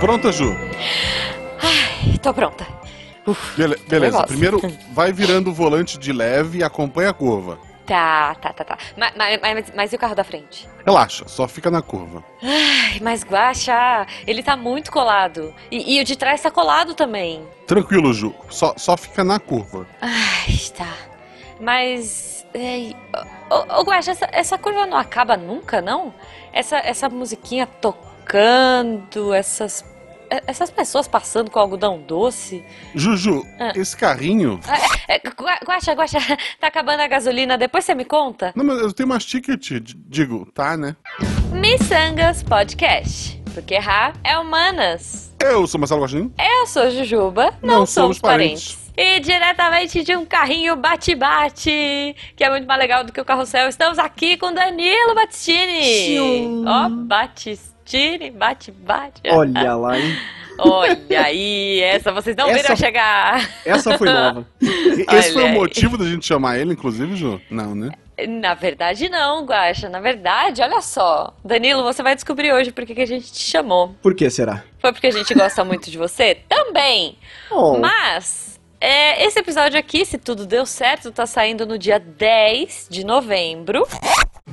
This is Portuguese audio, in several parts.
Pronta, Ju? Ai, tô pronta. Uf, Bele beleza, nervosa. primeiro vai virando o volante de leve e acompanha a curva. Tá, tá, tá, tá. Mas, mas, mas, e o carro da frente? Relaxa, só fica na curva. Ai, mas Guaxa, ele tá muito colado. E, e, o de trás tá colado também. Tranquilo, Ju. Só, só fica na curva. Ai, tá. Mas. Ô, ô Guaxa, essa, essa curva não acaba nunca, não? Essa, essa musiquinha tocando, essas é, essas pessoas passando com algodão doce. Juju, ah. esse carrinho. É, é, guaxa, guaxa, tá acabando a gasolina, depois você me conta? Não, mas eu tenho umas ticket, digo, tá, né? Missangas Podcast. Porque errar é humanas. Eu sou Marcelo Guaxinim. Eu sou Jujuba. Não, não somos, somos parentes. parentes. E diretamente de um carrinho bate-bate, que é muito mais legal do que o carrossel, estamos aqui com Danilo Battistini. Ó, oh, Batistini. Tire, bate, bate. Olha lá, hein? Olha aí, essa vocês não essa, viram chegar. Essa foi nova. Esse foi o motivo da gente chamar ele, inclusive, Ju? Não, né? Na verdade, não, Guaxa. Na verdade, olha só. Danilo, você vai descobrir hoje por que a gente te chamou. Por que será? Foi porque a gente gosta muito de você? Também! Oh. Mas, é, esse episódio aqui, se tudo deu certo, tá saindo no dia 10 de novembro.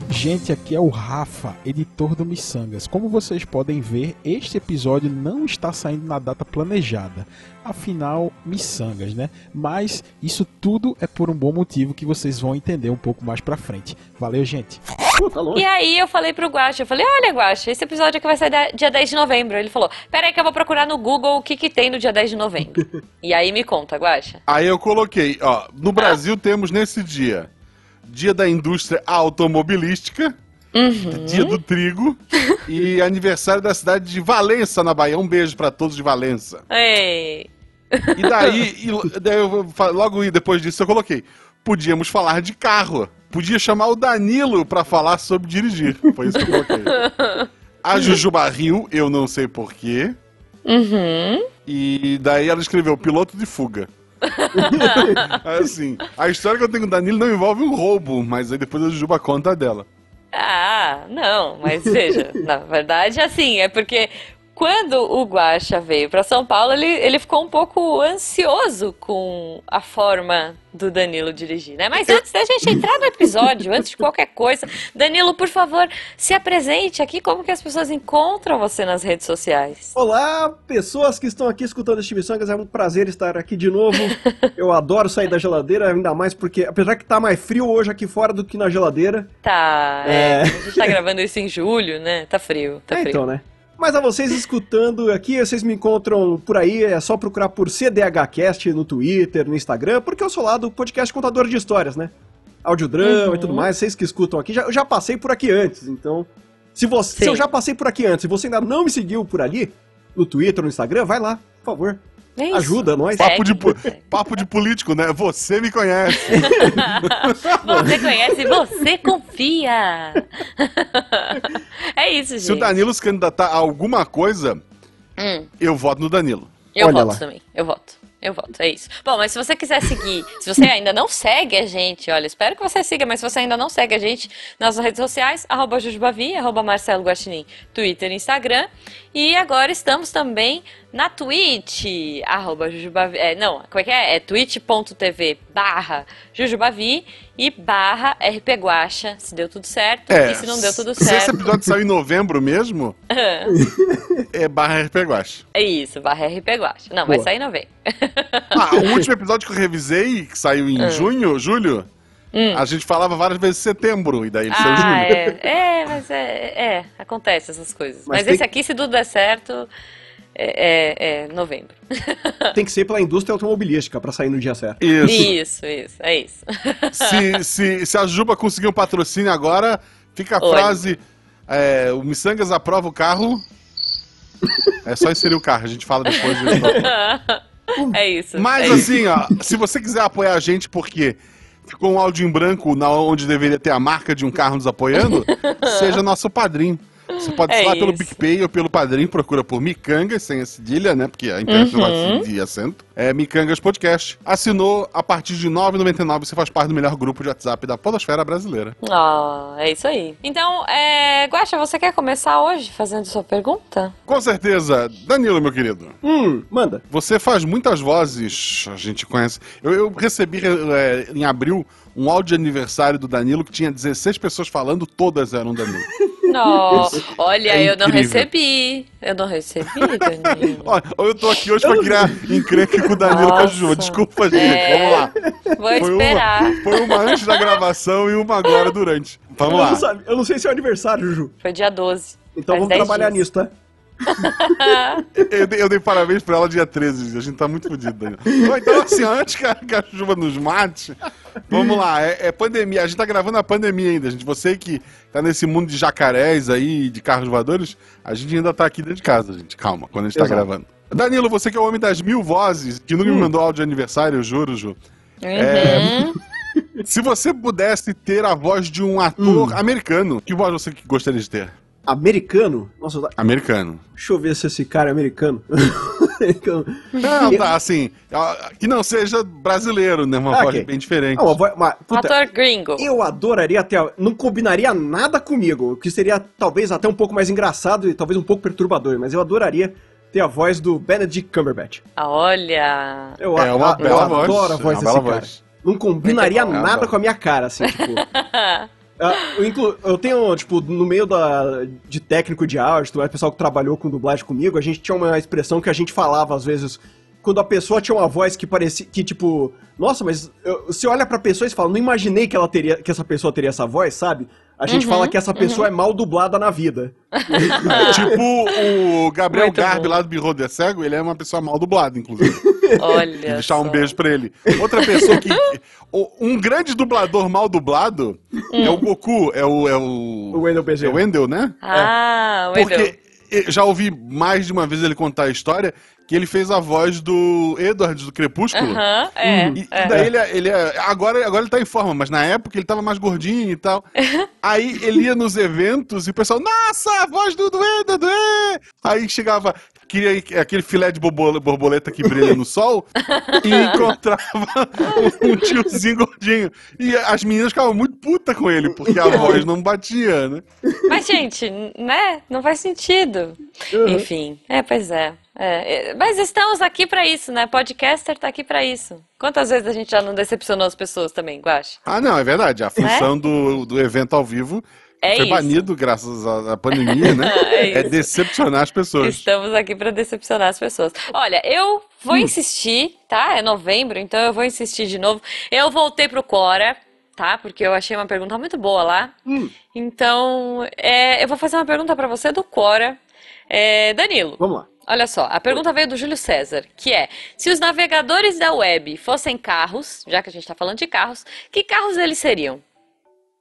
Gente, aqui é o Rafa, editor do Missangas. Como vocês podem ver, este episódio não está saindo na data planejada. Afinal, Missangas, né? Mas isso tudo é por um bom motivo que vocês vão entender um pouco mais pra frente. Valeu, gente. Pô, tá e aí eu falei pro Guacha, eu falei, olha Guacha, esse episódio aqui vai sair dia 10 de novembro. Ele falou, pera aí que eu vou procurar no Google o que que tem no dia 10 de novembro. e aí me conta, Guacha. Aí eu coloquei, ó, no Brasil ah. temos nesse dia Dia da Indústria Automobilística, uhum. Dia do Trigo e aniversário da cidade de Valença, na Bahia. Um beijo para todos de Valença. Ei. E daí, e daí eu, logo depois disso eu coloquei, podíamos falar de carro. Podia chamar o Danilo para falar sobre dirigir. Foi isso que eu coloquei. A Jujuba riu, eu não sei porquê. Uhum. E daí ela escreveu piloto de fuga. assim, a história que eu tenho com o Danilo não envolve um roubo, mas aí depois a Juba conta dela. Ah, não, mas veja, na verdade, assim, é porque quando o Guaxa veio para São Paulo, ele, ele ficou um pouco ansioso com a forma do Danilo dirigir, né? Mas antes da gente entrar no episódio, antes de qualquer coisa, Danilo, por favor, se apresente aqui como que as pessoas encontram você nas redes sociais. Olá, pessoas que estão aqui escutando este Missangas, é um prazer estar aqui de novo. Eu adoro sair da geladeira, ainda mais porque, apesar que tá mais frio hoje aqui fora do que na geladeira. Tá, é... é a gente tá gravando isso em julho, né? Tá frio, tá é, frio. Então, né? Mas a vocês escutando aqui, vocês me encontram por aí, é só procurar por CDHcast no Twitter, no Instagram, porque eu sou lá do podcast Contador de Histórias, né? Audiodrama uhum. e tudo uhum. mais, vocês que escutam aqui, já, eu já passei por aqui antes, então... Se, você, se eu já passei por aqui antes e você ainda não me seguiu por ali, no Twitter, no Instagram, vai lá, por favor. É Ajuda nós. Papo de, papo de político, né? Você me conhece. você conhece, você confia. é isso, gente. Se o Danilo se candidatar a alguma coisa, hum. eu voto no Danilo. Eu Olha voto lá. também, eu voto. Eu voto, é isso. Bom, mas se você quiser seguir, se você ainda não segue a gente, olha, espero que você siga, mas se você ainda não segue a gente nas redes sociais, arroba Jujubavi, arroba Marcelo Guaxinim, Twitter e Instagram. E agora estamos também na Twitch, arroba Jujubavi, é, não, como é que é? É twitch.tv barra Jujubavi e barra rpguacha, se deu tudo certo é, e se não deu tudo certo. Se esse episódio saiu em novembro mesmo, é barra rpguacha. É isso, barra rpguacha. Não, Boa. vai sair em novembro. ah, o último episódio que eu revisei, que saiu em hum. junho, julho, Hum. A gente falava várias vezes setembro, e daí ele ah, saiu É, é, mas é, é, acontece essas coisas. Mas, mas esse aqui, se tudo der certo, é, é, é, novembro. Tem que ser pela indústria automobilística para sair no dia certo. Isso, isso, isso é isso. Se, se, se a Juba conseguir um patrocínio agora, fica a Oi. frase: é, o Missangas aprova o carro. É só inserir o carro, a gente fala depois. é isso. Mas é assim, isso. ó, se você quiser apoiar a gente porque ficou um áudio em branco na onde deveria ter a marca de um carro nos apoiando, seja nosso padrinho. Você pode É lá pelo. PicPay ou pelo Padrim, procura por Micangas, sem a cedilha, né? Porque a internet não Uhum. vai de acento. É Micangas Podcast. Assinou, a partir de R$ 9,99 você faz parte do melhor grupo de WhatsApp da podosfera brasileira. Ah, é isso aí. Então, é... Guaxa, você quer começar hoje fazendo sua pergunta? Com certeza. Danilo, meu querido. Hum, manda. Você faz muitas vozes, a gente conhece. Eu, eu recebi é, em abril um áudio de aniversário do Danilo que tinha 16 pessoas falando, todas eram Danilo. Não, olha, É eu não recebi. Eu não recebi, Danilo. Ó, eu tô aqui hoje pra criar encrenca com o Danilo com a Nossa. Jujuba. Desculpa, gente. É. Vamos lá. Vou Foi esperar. uma, foi uma antes da gravação e uma agora durante. Vamos eu, lá. não sabe- eu não sei se é o aniversário, Juju. Foi dia 12. Então Faz vamos 10 trabalhar dias. nisso, tá? Eu, dei- eu dei parabéns pra ela dia 13. A gente tá muito fodido, Danilo. Bom, Então, assim, antes que a, que a chuva nos mate, vamos lá. É, é pandemia. A gente tá gravando a pandemia ainda, gente. Você que tá nesse mundo de jacarés aí, de carros voadores, a gente ainda tá aqui dentro de casa, gente. Calma, quando a gente tá Exato. gravando. Danilo, você que é o homem das mil vozes, que nunca me mandou áudio de aniversário, eu juro, Ju. Uhum. Se você pudesse ter a voz de um ator Hum. americano, que voz você gostaria de ter? Americano? Nossa, Americano. deixa eu ver se esse cara é americano. Não, tá, assim, ah, que não seja brasileiro, né? Uma Ah, voz bem diferente. Ah, uma voz- uma- puta, Ator gringo. eu adoraria até. Não combinaria nada comigo, o que seria talvez até um pouco mais engraçado e talvez um pouco perturbador, mas eu adoraria ter a voz do Benedict Cumberbatch. Olha. Eu, É uma a- eu bela voz. adoro a voz é desse cara. voz. Não combinaria nada Ah, com a minha cara, assim, tipo. Ah, eu, eu tenho, tipo, no meio da, de técnico de áudio, mais, pessoal que trabalhou com dublagem comigo, a gente tinha uma expressão que a gente falava às vezes. Quando a pessoa tinha uma voz que parecia. que tipo. Nossa, mas eu- você olha pra pessoa e fala, não imaginei que ela teria. que essa pessoa teria essa voz, sabe? A gente Uhum, fala que essa pessoa é mal dublada na vida. É, tipo o Gabriel Muito Garbi bom. lá do Birro de Cego, ele é uma pessoa mal dublada, inclusive. Olha. Deixar um só. beijo pra ele. Outra pessoa que. Um grande dublador mal dublado é o Goku, é o. É o, O Wendell é Bezerra. o Wendell, né? Ah, o Wendell. Porque já ouvi mais de uma vez ele contar a história que ele fez a voz do Edward do Crepúsculo. Aham, é. E, é. e daí ele, ele é- agora, agora ele tá em forma, mas na época ele tava mais gordinho e tal. Aí ele ia nos eventos e o pessoal, nossa, a voz do Duê, do Duê! Aí chegava, queria aquele filé de borbo- borboleta que brilha no sol e encontrava um, tiozinho gordinho. E as meninas ficavam muito puta com ele, porque a voz não batia, né? Mas, gente, né? Não faz sentido. Uhum. Enfim, é, pois é. É, é, Mas estamos aqui pra isso, né? Podcaster tá aqui pra isso. Quantas vezes a gente já não decepcionou as pessoas também, Guache? Ah, não, é verdade. A função do, do evento ao vivo É foi isso. banido graças à, pandemia, né? É é decepcionar as pessoas. Estamos aqui pra decepcionar as pessoas. Olha, eu vou insistir, tá? É novembro, então eu vou insistir de novo. Eu voltei pro Cora, tá? Porque eu achei uma pergunta muito boa lá. Hum. Então, é, eu vou fazer uma pergunta pra você do Cora. É, Danilo, Vamos lá. olha só, a pergunta veio do Júlio César, que é: se os navegadores da web fossem carros, já que a gente tá falando de carros, que carros eles seriam?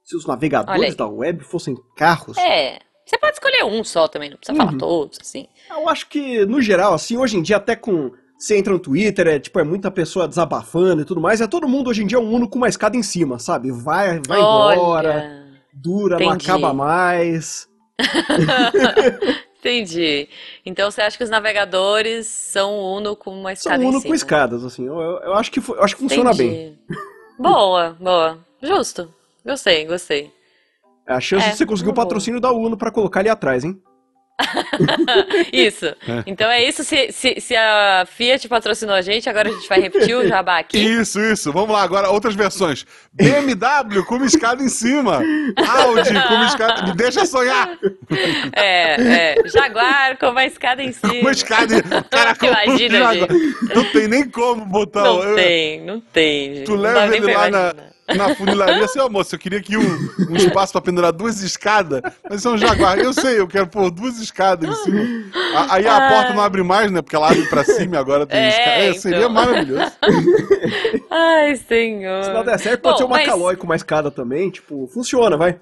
Se os navegadores da web fossem carros. É, você pode escolher um só também, não precisa falar Uhum. todos, assim. Eu acho que, no geral, assim, hoje em dia, até com. Você entra no Twitter, é tipo, é muita pessoa desabafando e tudo mais. É todo mundo hoje em dia um Uno com uma escada em cima, sabe? Vai, vai embora, Olha. dura, não entendi. acaba mais. Entendi. Então você acha que os navegadores são Uno com uma São escada em Uno cima? com escadas, assim. Eu, eu- eu acho, que, eu acho que funciona bem. Entendi. Boa, boa. Justo. Gostei, gostei. É a chance É, de você conseguir o patrocínio da Uno pra colocar ali atrás, hein? Isso. Então é isso. Se, se, se a Fiat patrocinou a gente, agora a gente vai repetir o jabá aqui. Isso, isso. Vamos lá, agora outras versões. BMW com uma escada em cima. Audi com uma escada. Me deixa sonhar. É, é. Jaguar com uma escada em cima. Uma escada. Caraca, Imagina. Não tem nem como botar. Não eu- tem, não tem, gente. Tu leva ele lá na, imaginar. Na funilaria, assim, ó, moço, eu queria aqui um, um espaço pra pendurar duas escadas, mas isso é um jaguar. Eu sei, eu quero pôr duas escadas em cima. A- Aí a Ai. porta não abre mais, né? Porque ela abre pra cima e agora tem É, escada. É, seria então. maravilhoso. Ai, senhor. Se não der certo, pode Bom, ser uma mas- Calói com uma escada também. Tipo, funciona, vai.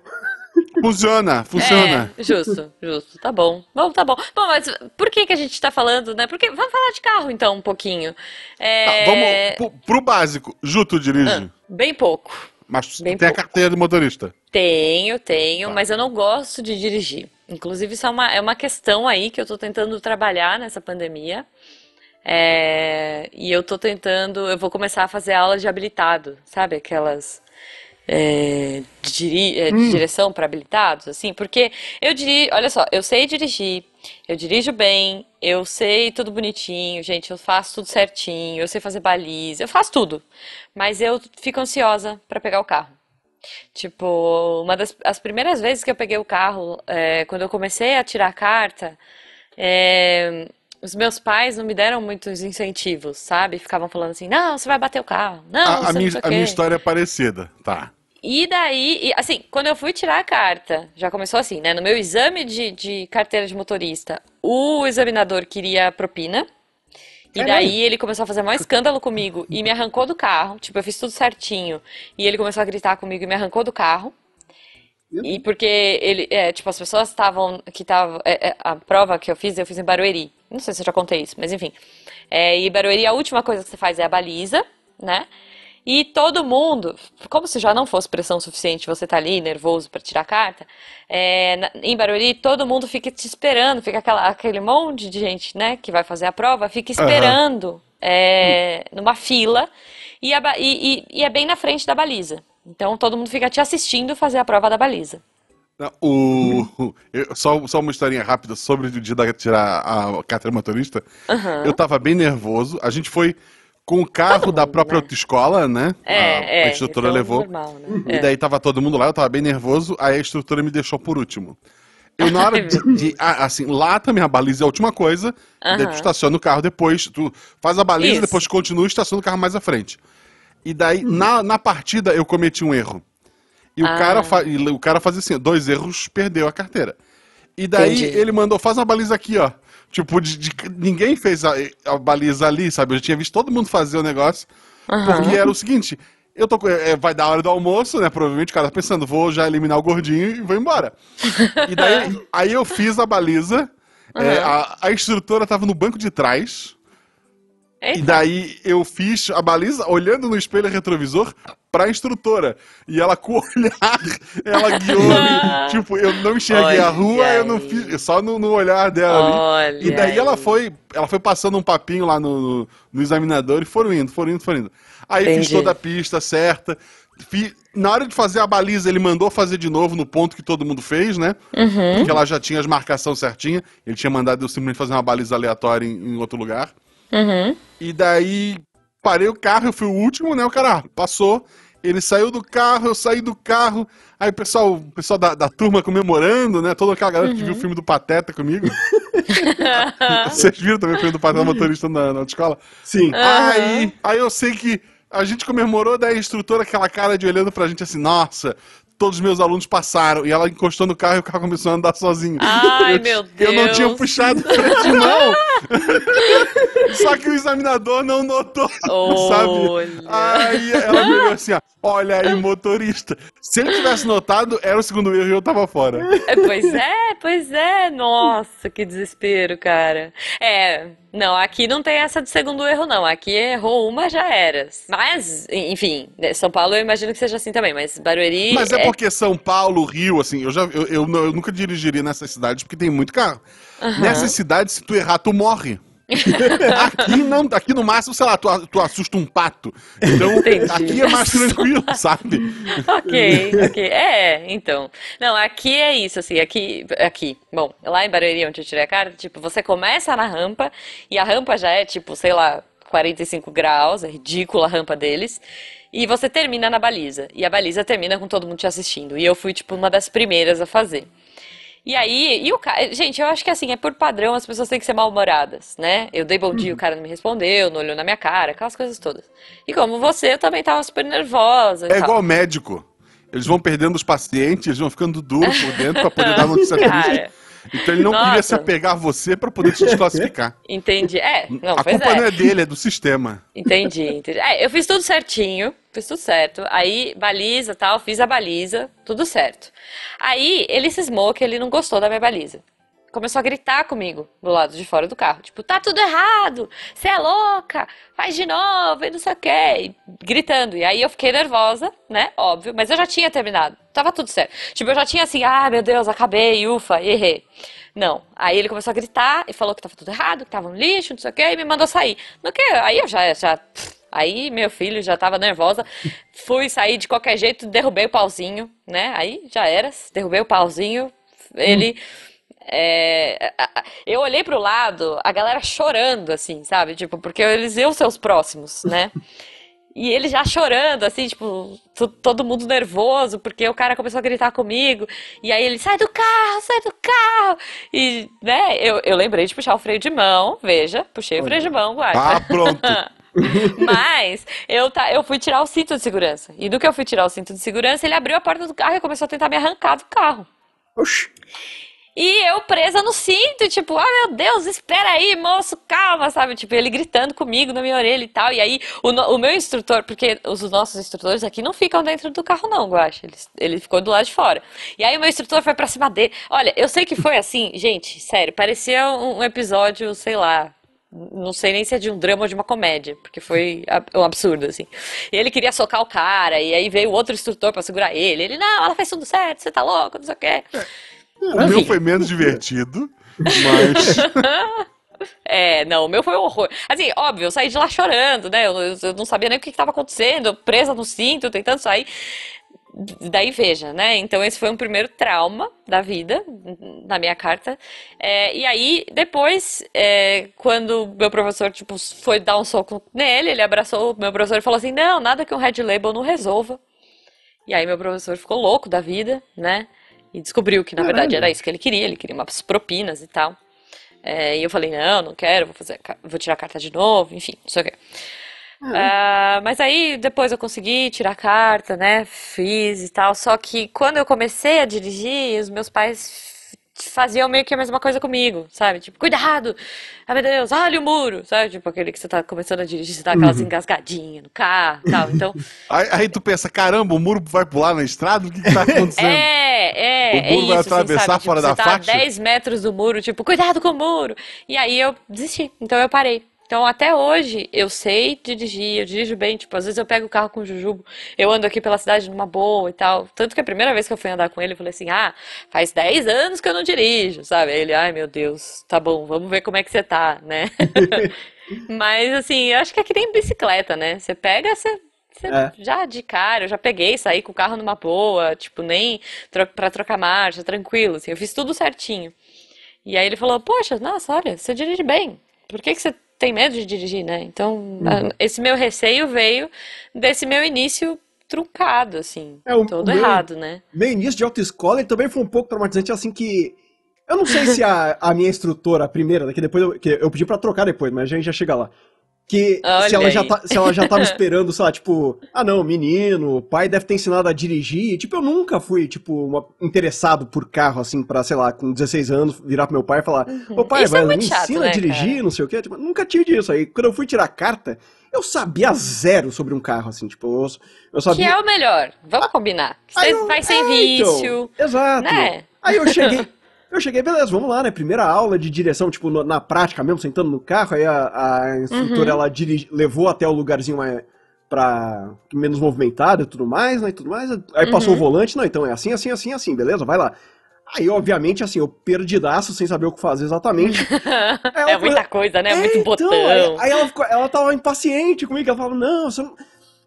Funciona, funciona. É, justo, justo. Tá bom. Bom, tá bom. Bom, mas por que que a gente tá falando, né? Porque vamos falar de carro então um pouquinho. Tá, É, vamos pro, pro básico. Ju, tu dirige? Bem pouco. Mas Bem tem a pouco. carteira de motorista. Tenho, tenho, Tá. mas eu não gosto de dirigir. Inclusive, isso é uma, é uma questão aí que eu tô tentando trabalhar nessa pandemia. É, e eu tô tentando, eu vou começar a fazer aula de habilitado, sabe? Aquelas é, de, diri- é, de direção para habilitados, assim, porque eu dirijo, olha só, eu sei dirigir, eu dirijo bem, eu sei tudo bonitinho, gente, eu faço tudo certinho, eu sei fazer baliza, eu faço tudo, mas eu fico ansiosa para pegar o carro. Tipo, uma das as primeiras vezes que eu peguei o carro, é, quando eu comecei a tirar a carta, é, os meus pais não me deram muitos incentivos, sabe? Ficavam falando assim, não, você vai bater o carro, não, a, a não minha, a minha história é parecida, tá. E daí, assim, quando eu fui tirar a carta, já começou assim, né? No meu exame de, de carteira de motorista, o examinador queria propina. E daí ele começou a fazer maior escândalo comigo e me arrancou do carro. Tipo, eu fiz tudo certinho. E ele começou a gritar comigo e me arrancou do carro. E porque ele, é, tipo, as pessoas estavam, que estavam, é, é, a prova que eu fiz, eu fiz em Barueri. Não sei se eu já contei isso, mas enfim. É, e Barueri, a última coisa que você faz é a baliza, né? E todo mundo, como se já não fosse pressão suficiente, você tá ali nervoso para tirar a carta, é, na- em Barueri todo mundo fica te esperando, fica aquela, aquele monte de gente, né, que vai fazer a prova, fica esperando é, numa fila e, a e- e- e é bem na frente da baliza. Então todo mundo fica te assistindo fazer a prova da baliza. Não, O, eu- só, só uma historinha rápida sobre o dia da tirar a carteira motorista. Aham. Eu tava bem nervoso. A gente foi com o carro Todo da mundo, própria né? autoescola, né? a, É, a é, instrutora então, levou. normal, né? E É. daí tava todo mundo lá, eu tava bem nervoso, aí a instrutora me deixou por último. Eu, na hora Ai, de, de- assim, lá também a baliza é a última coisa, daí tu estaciona o carro depois, tu faz a baliza, Isso. depois continua e estaciona o carro mais à frente. E daí, na, na partida, eu cometi um erro. E o, Ah. cara fa- e o cara fazia assim, dois erros, perdeu a carteira. E daí Entendi. ele mandou, faz uma baliza aqui, ó. Tipo, de, de- ninguém fez a, a baliza ali, sabe? Eu já tinha visto todo mundo fazer o negócio. Porque era o seguinte, eu tô com- é, vai dar a hora do almoço, né? Provavelmente o cara tá pensando, vou já eliminar o gordinho e vou embora. E daí, aí eu fiz a baliza, é, a, a instrutora tava no banco de trás, e Eita. daí eu fiz a baliza olhando no espelho retrovisor pra instrutora. E ela com o olhar, ela guiou-me. tipo, eu não enxerguei a Olha rua, eu não aí. fiz. Só no, no olhar dela ali. Olha E daí ela aí. foi, ela foi passando um papinho lá no, no, examinador e foram indo, foram indo, foram indo. Aí fiz Entendi. toda a pista certa. Fi- na hora de fazer a baliza, ele mandou fazer de novo no ponto que todo mundo fez, né? Uhum. Porque ela já tinha as marcações certinhas. Ele tinha mandado eu simplesmente fazer uma baliza aleatória em, em outro lugar. Uhum. E daí parei o carro, eu fui o último, né? O cara passou, ele saiu do carro, eu saí do carro. Aí o pessoal, o pessoal da, da turma comemorando, né? Toda aquela galera que Uhum. viu o filme do Pateta comigo. Vocês viram também o filme do Pateta motorista na, na autoescola? Sim. Aí, aí eu sei que a gente comemorou, daí a instrutora, aquela cara de olhando pra gente assim, nossa, todos os meus alunos passaram. E ela encostou no carro e o carro começou a andar sozinho. Ai, eu, meu Eu não Deus. tinha puxado o freio de mão. Só que o examinador não notou, sabe? Olha. Aí ela me olhou assim, ó, olha aí, motorista. Se ele tivesse notado, era o segundo erro e eu tava fora. É, Pois é, pois é. Nossa, que desespero, cara. É, não, aqui não tem essa de segundo erro, não. Aqui errou uma, já era. Mas, enfim, né, São Paulo eu imagino que seja assim também, mas Barueri. Mas é porque São Paulo, Rio, assim, eu já eu, eu, eu nunca dirigiria nessas cidades porque tem muito carro. Nessas cidades, se tu errar, tu morre. Aqui não, aqui no máximo, sei lá, tu, tu assusta um pato. Então, Entendi. aqui é mais tranquilo, sabe? Ok, ok. É, então. Não, aqui é isso, assim, aqui, aqui. Bom, lá em Barueri, onde eu tirei a carta, tipo, você começa na rampa, e a rampa já é, tipo, sei lá, 45 graus, é ridícula a rampa deles, e você termina na baliza. E a baliza termina com todo mundo te assistindo. E eu fui, tipo, uma das primeiras a fazer. E aí, e o cara, gente, eu acho que assim, é por padrão, as pessoas têm que ser mal-humoradas, né? Eu dei bom dia, o cara não me respondeu, não olhou na minha cara, aquelas coisas todas. E como você, eu também tava super nervosa É igual médico. Eles vão perdendo os pacientes, eles vão ficando duros por dentro pra poder dar notícia triste. Então ele não queria Nossa. se apegar a você pra poder te desclassificar. entendi. É, não, a culpa é. não é dele, é do sistema. Entendi, entendi. É, eu fiz tudo certinho, fiz tudo certo. Aí, baliza tal, fiz a baliza, tudo certo. Aí, ele cismou que ele não gostou da minha baliza. começou a gritar comigo do lado de fora do carro. Tipo, tá tudo errado, você é louca, faz de novo e não sei o quê. gritando. E aí eu fiquei nervosa, né? Óbvio, mas eu já tinha terminado. Tava tudo certo. Tipo, eu já tinha assim, ah, meu Deus, acabei, ufa, errei. Não. Aí ele começou a gritar e falou que tava tudo errado, que tava um lixo, não sei o quê, e me mandou sair. No que? Aí eu já, já Aí meu filho já tava nervosa, fui sair de qualquer jeito, derrubei o pauzinho, né? Aí já era, derrubei o pauzinho, ele. É, eu olhei pro lado, a galera chorando, assim, sabe? Tipo, porque eles iam ser os próximos, né? E ele já chorando, assim, tipo, todo mundo nervoso, porque o cara começou a gritar comigo. E aí ele, sai do carro, sai do carro! E, né, eu, eu lembrei de puxar o freio de mão, veja, puxei o freio de mão, guarda. Ah, pronto! Mas eu, tá, eu fui tirar o cinto de segurança. E do que eu fui tirar o cinto de segurança, ele abriu a porta do carro e começou a tentar me arrancar do carro. Oxi. E eu presa no cinto, tipo, ah, meu Deus, espera aí, moço, calma, sabe? Tipo, ele gritando comigo na minha orelha e tal. E aí, o, o meu instrutor, porque os nossos instrutores aqui não ficam dentro do carro, não, Guacha. Ele, ele ficou do lado de fora. E aí, o meu instrutor foi pra cima dele. Olha, eu sei que foi assim, gente, sério, parecia um, um episódio, sei lá, não sei nem se é de um drama ou de uma comédia, porque foi um absurdo, assim. E ele queria socar o cara, e aí veio outro instrutor para segurar ele. Ele, não, ela fez tudo certo, você tá louco, não sei o quê. É, o meu foi menos divertido, mas. É, não, o meu foi um horror. Assim, óbvio, eu saí de lá chorando, né? Eu, eu não sabia nem o que estava acontecendo, presa no cinto, tentando sair. Daí veja, né? Então esse foi um primeiro trauma da vida, na minha carta. É, e aí, depois, é, quando meu professor, tipo, foi dar um soco nele, ele abraçou o meu professor e falou assim, não, nada que um Red Label não resolva. E aí meu professor ficou louco da vida, né? E descobriu que, na verdade, era isso que ele queria, ele queria umas propinas e tal. É, e eu falei, não, não quero, vou, fazer, vou tirar a carta de novo, enfim, não sei o quê. Uh, mas aí depois eu consegui tirar a carta, né? Fiz e tal. Só que quando eu comecei a dirigir, os meus pais faziam meio que a mesma coisa comigo, sabe? Tipo, cuidado! Ai meu Deus, olha o muro! Sabe? Tipo, aquele que você tá começando a dirigir, você dá aquelas uhum. engasgadinhas no carro e tal. Então. Aí, aí, tu pensa, caramba, o muro vai pular na estrada? O que, que tá acontecendo? É, é. O muro é vai isso, atravessar assim, fora tipo, da você faixa? Tá a 10 metros do muro, tipo, cuidado com o muro! E aí eu desisti. Então eu parei. Então, até hoje, eu sei dirigir, eu dirijo bem. Tipo, às vezes eu pego o carro com o Jujubo, eu ando aqui pela cidade numa boa e tal. Tanto que a primeira vez que eu fui andar com ele, eu falei assim: ah, faz 10 anos que eu não dirijo, sabe? Aí ele, ai meu Deus, tá bom, vamos ver como é que você tá, né? Mas, assim, eu acho que é que nem bicicleta, né? Você pega, você é. já de cara, eu já peguei, saí com o carro numa boa, tipo, nem tro pra trocar marcha, tranquilo, assim, eu fiz tudo certinho. E aí ele falou, poxa, nossa, olha, você dirige bem, por que, que você tem medo de dirigir, né? Então, uhum. esse meu receio veio desse meu início truncado, assim. É, o, todo errado, né? Meu início de autoescola também foi um pouco traumatizante, assim, que. Eu não sei se a, a minha instrutora, a primeira, que depois eu, que eu pedi para trocar depois, mas a gente já chega lá que se ela, já tá, se ela já tava esperando, sei lá, tipo, ah não, menino, o pai deve ter ensinado a dirigir. Tipo, eu nunca fui, tipo, uma, interessado por carro, assim, pra, sei lá, com 16 anos, virar pro meu pai e falar, uhum. ô pai, vai, é me chato, ensina né, a dirigir, cara? não sei o quê. Tipo, nunca tive disso. Aí, quando eu fui tirar a carta, eu sabia zero sobre um carro, assim, tipo, eu, eu sabia... Que é o melhor, vamos combinar. Você eu, vai sem é, vício, então, Exato. Né? Aí eu cheguei... Eu cheguei, beleza, vamos lá, né? Primeira aula de direção, tipo, no, na prática mesmo, sentando no carro. Aí a, a instrutora, uhum. ela dirige, levou até o lugarzinho mais pra menos movimentado e tudo mais, né? E tudo mais. Aí uhum. passou o volante, não, então é assim, assim, assim, assim, beleza, vai lá. Aí, obviamente, assim, eu perdidaço, sem saber o que fazer exatamente. é muita coisa, né? É, Muito então, botão. Aí, aí, ela, ficou, ela tava impaciente comigo, ela falava, não, você não,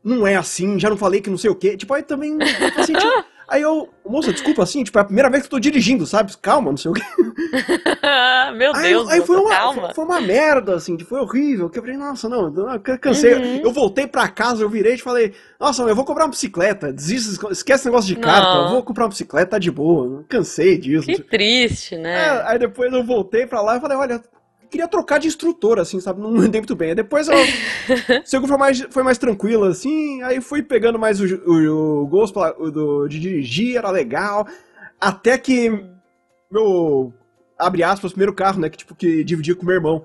não é assim, já não falei que não sei o quê. Tipo, aí também, Aí eu, moça, desculpa assim, tipo, é a primeira vez que eu tô dirigindo, sabe? Calma, não sei o quê. Meu aí, Deus, aí foi, uma, calma. foi uma merda, assim, foi horrível. Que eu falei, nossa, não, eu cansei. Uhum. Eu voltei pra casa, eu virei e falei, nossa, eu vou comprar uma bicicleta, desiste, esquece esse negócio de carta, eu vou comprar uma bicicleta, tá de boa. Cansei disso. Que triste, né? É, aí depois eu voltei pra lá e falei, olha, queria trocar de instrutor, assim, sabe? Não andei muito bem. Aí depois eu. segundo foi mais, foi mais tranquilo, assim. Aí fui pegando mais o, o, o gosto do, de dirigir, era legal. Até que meu. Abre aspas, primeiro carro, né? Que tipo, que dividia com meu irmão.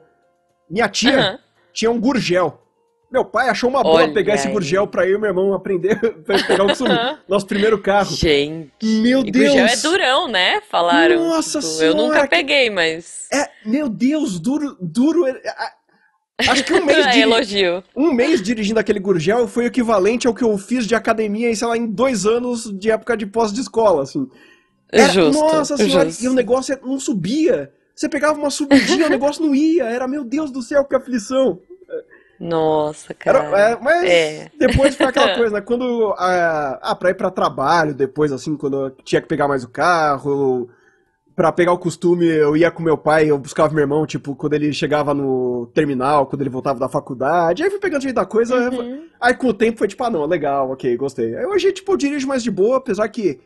Minha tia uhum. tinha um Gurgel. Meu pai achou uma boa Olha pegar esse aí. gurgel pra eu e meu irmão aprender pra pegar o costume. Nosso primeiro carro. Gente. Meu E Deus! gurgel é durão, né? Falaram. Nossa Tipo, senhora, Eu nunca que- peguei, mas. É, meu Deus, duro, duro. é- é- Acho que um mês, É elogio. um mês dirigindo aquele gurgel foi equivalente ao que eu fiz de academia em, sei lá, em dois anos de época de pós de escola, assim. Era- Justo. Nossa senhora, justo. e o negócio é- não subia. Você pegava uma subidinha, o negócio não ia. Era, meu Deus do céu, que aflição. Nossa, Era, cara. é, mas É. depois foi aquela coisa, né? Quando. ah, ah, pra ir pra trabalho, depois, assim, quando eu tinha que pegar mais o carro. Pra pegar o costume, eu ia com meu pai, eu buscava meu irmão, tipo, quando ele chegava no terminal, quando ele voltava da faculdade. Aí fui pegando jeito da coisa. Uhum. Aí com o tempo foi tipo, ah, não, legal, ok, gostei. Aí hoje, tipo, eu dirijo mais de boa, apesar que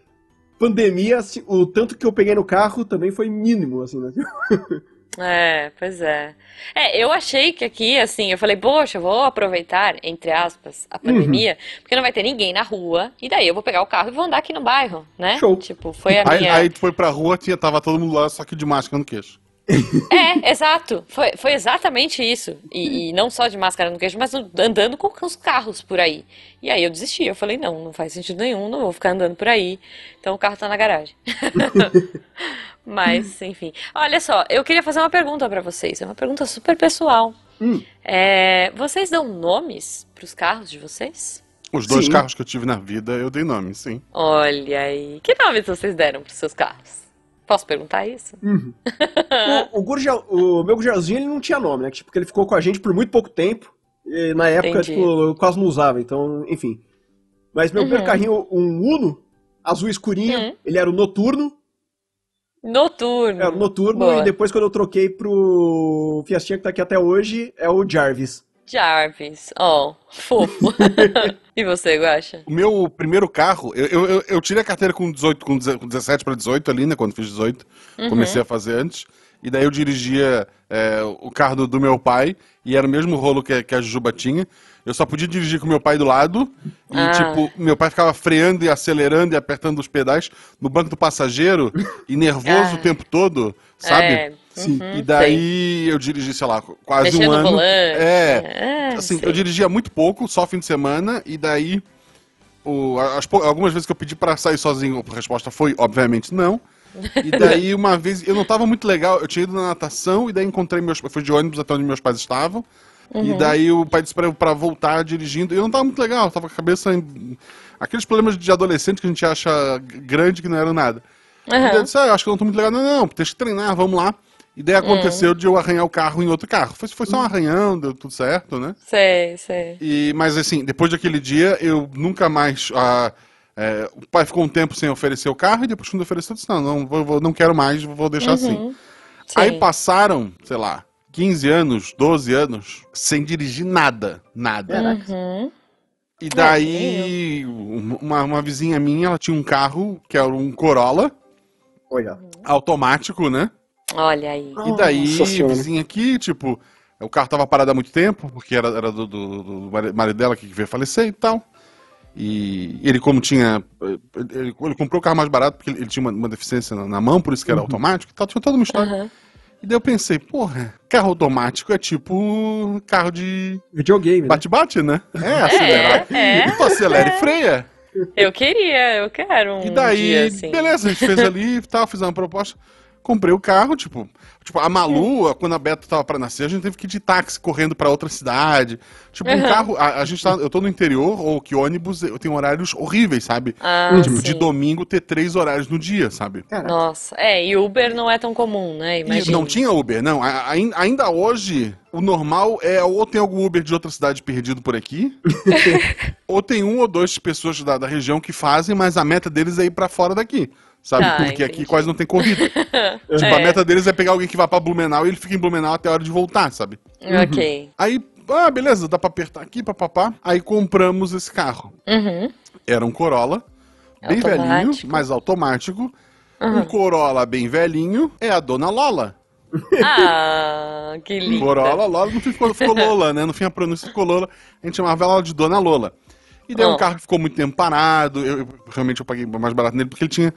pandemia, assim, o tanto que eu peguei no carro também foi mínimo, assim, né? É, pois é. É, eu achei que aqui, assim, eu falei, poxa, eu vou aproveitar, entre aspas, a pandemia, porque não vai ter ninguém na rua, e daí eu vou pegar o carro e vou andar aqui no bairro, né? Show. Tipo, foi a Aí, minha. aí tu foi pra rua, tinha, tava todo mundo lá, só que de máscara no queixo. É, exato. Foi, foi exatamente isso. E, e não só de máscara no queixo, mas andando com os carros por aí. E aí eu desisti. Eu falei, não, não faz sentido nenhum, não vou ficar andando por aí. Então o carro tá na garagem. Mas, enfim. Olha só, eu queria fazer uma pergunta pra vocês. É uma pergunta super pessoal. Hum. É, vocês dão nomes pros carros de vocês? Os dois Sim. carros que eu tive na vida, eu dei nome, sim. Olha aí. Que nomes vocês deram pros seus carros? Posso perguntar isso? Uhum. o, o, Gurgel, o meu Gurgelzinho, ele não tinha nome, né? Tipo, porque ele ficou com a gente por muito pouco tempo. E na época, Entendi. tipo, eu quase não usava, então, enfim. Mas meu Uhum. primeiro carrinho, um Uno, azul escurinho, Uhum. ele era o noturno. Noturno. Era o noturno, Boa. e depois quando eu troquei pro Fiestinha que tá aqui até hoje, é o Jarvis. Jarvis. Oh, fofo. e você, Guaxa? O meu primeiro carro, eu, eu, eu- tirei a carteira com 18, com 17 com 17 para 18 ali, né? Quando fiz 18. Uhum. Comecei a fazer antes. E daí eu dirigia é, o carro do, do meu pai, e era o mesmo rolo que, que a Juba tinha. Eu só podia dirigir com meu pai do lado. E, Ah. tipo, meu pai ficava freando e acelerando e apertando os pedais no banco do passageiro e nervoso Ah. o tempo todo, sabe? É, Sim. uhum, E daí eu dirigi, sei lá, quase Mexendo um no ano. volante. É, É, assim, sei. eu dirigia muito pouco, só fim de semana, e daí o, as algumas vezes que eu pedi pra sair sozinho, a resposta foi, obviamente, não. E daí, uma vez, eu não tava muito legal, eu tinha ido na natação, e daí encontrei meus eu fui de ônibus até onde meus pais estavam. Uhum. E daí o pai disse pra eu pra voltar dirigindo, e eu não tava muito legal, eu tava com a cabeça em... Aqueles problemas de adolescente que a gente acha grande que não era nada. E daí eu disse, ah, eu acho que eu não tô muito legal. Não, não, tem que treinar, vamos lá. E daí aconteceu de eu arranhar o carro em outro carro. Foi, foi só um arranhão, deu tudo certo, né? Sei, sei. E, mas assim, depois daquele dia, eu nunca mais. ah, é, o pai ficou um tempo sem oferecer o carro, e depois quando ofereceu, eu disse, não, não, vou, vou- não quero mais, vou deixar assim. Uhum. Aí Sim. passaram, sei lá, 15 anos, 12 anos, sem dirigir nada. Nada. Uhum. E daí, uma, uma vizinha minha, ela tinha um carro que era um Corolla Olha. automático, né? Olha aí. E daí, Nossa vizinha aqui, tipo, o carro tava parado há muito tempo, porque era, era do, do, do mari- marido dela que veio falecer e tal. E ele, como tinha. Ele, ele comprou o carro mais barato porque ele, tinha uma, uma deficiência na, na mão, por isso que era automático e tal, tinha toda uma história. Aham. E daí eu pensei, porra, carro automático é tipo carro de Videogame, né? bate-bate, né? É, acelerar. é. Tu acelera e freia. Eu queria, eu quero um E daí, dia assim. beleza, a gente fez ali e tal, fiz uma proposta. Comprei o carro, tipo, tipo, a Malu, quando a Beta tava pra nascer, a gente teve que ir de táxi correndo pra outra cidade. Tipo, um Uhum. carro, a, a gente tá, eu tô no interior, ou que ônibus eu tenho horários horríveis, sabe? Ah, Tipo, de domingo ter três horários no dia, sabe? Caraca. Nossa, é, e Uber não é tão comum, né? E Imagina. não tinha Uber, não. A- a- Ainda hoje, o normal é ou tem algum Uber de outra cidade perdido por aqui, ou tem um ou duas pessoas da, da região que fazem, mas a meta deles é ir pra fora daqui. Sabe? Tá, Porque aqui entendi. quase não tem corrida. Tipo, É. a meta deles é pegar alguém que vá pra Blumenau e ele fica em Blumenau até a hora de voltar, sabe? Ok. Aí, ah, beleza, dá pra apertar aqui, papapá. Aí compramos esse carro. Uhum. Era um Corolla, bem Automático. velhinho, mas automático. Um Corolla bem velhinho é a Dona Lola. Ah, que lindo. Corolla, Lola, no fim ficou, ficou Lola, né? No fim a pronúncia ficou Lola. A gente chamava ela de Dona Lola. E daí Oh. um carro que ficou muito tempo parado. Eu, eu- realmente eu paguei mais barato nele porque ele tinha.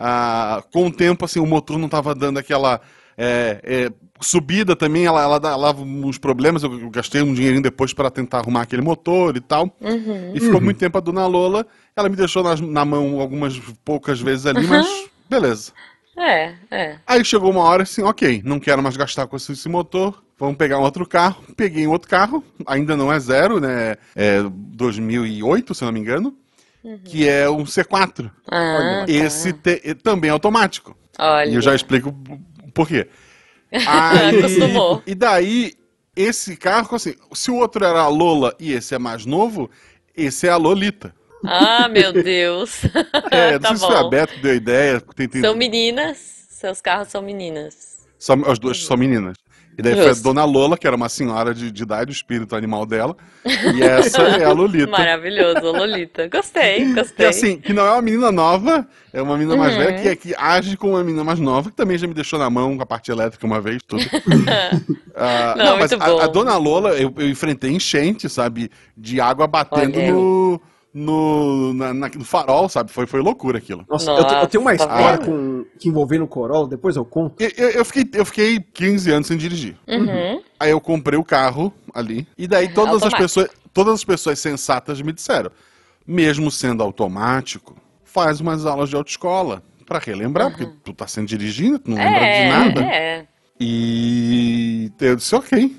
Ah, com o tempo, assim, o motor não tava dando aquela. É, é, subida também, ela, ela dava uns problemas. Eu, eu gastei um dinheirinho depois para tentar arrumar aquele motor e tal. Uhum. E ficou muito tempo a dona Lola. Ela me deixou nas- na mão algumas poucas vezes ali, mas beleza. É, é. Aí chegou uma hora assim, ok, não quero mais gastar com esse, esse motor, vamos pegar um outro carro. Peguei um outro carro, ainda não é zero, né? É 2008, se eu não me engano, que é um C4. Ah, tá. Esse te- é também é automático. Olha. E eu já explico por quê. Aí, Acostumou. e daí, esse carro, assim, se o outro era a Lola e esse é mais novo, esse é a Lolita. Ah, meu Deus. É, não tá sei se foi a bom. Beto que deu a ideia. Tem, tem, São meninas. Seus carros são meninas. Só, as duas são meninas. E daí foi a Justo. Dona Lola, que era uma senhora de, de idade, o espírito animal dela. E essa é a Lolita. Maravilhoso, Lolita. Gostei, E gostei. assim, que não é uma menina nova, é uma menina mais Uhum. velha que, é, que age como uma menina mais nova, que também já me deixou na mão com a parte elétrica uma vez, tudo. Ah, Não, não, mas a, a Dona Lola, eu, eu enfrentei enchente, sabe? De água batendo Olha no, no, na- na- no farol, sabe? Foi, foi loucura aquilo. Nossa, eu, te- eu tenho uma Nossa, história tá com, que envolvendo o Corolla, depois eu conto. Eu, eu- eu fiquei, eu fiquei 15 anos sem dirigir. Uhum. Aí eu comprei o carro ali. E daí todas as pessoas, todas as pessoas sensatas me disseram, mesmo sendo automático, faz umas aulas de autoescola pra relembrar, porque tu tá sendo dirigindo, tu não lembra de É, nada. é. E eu disse, ok.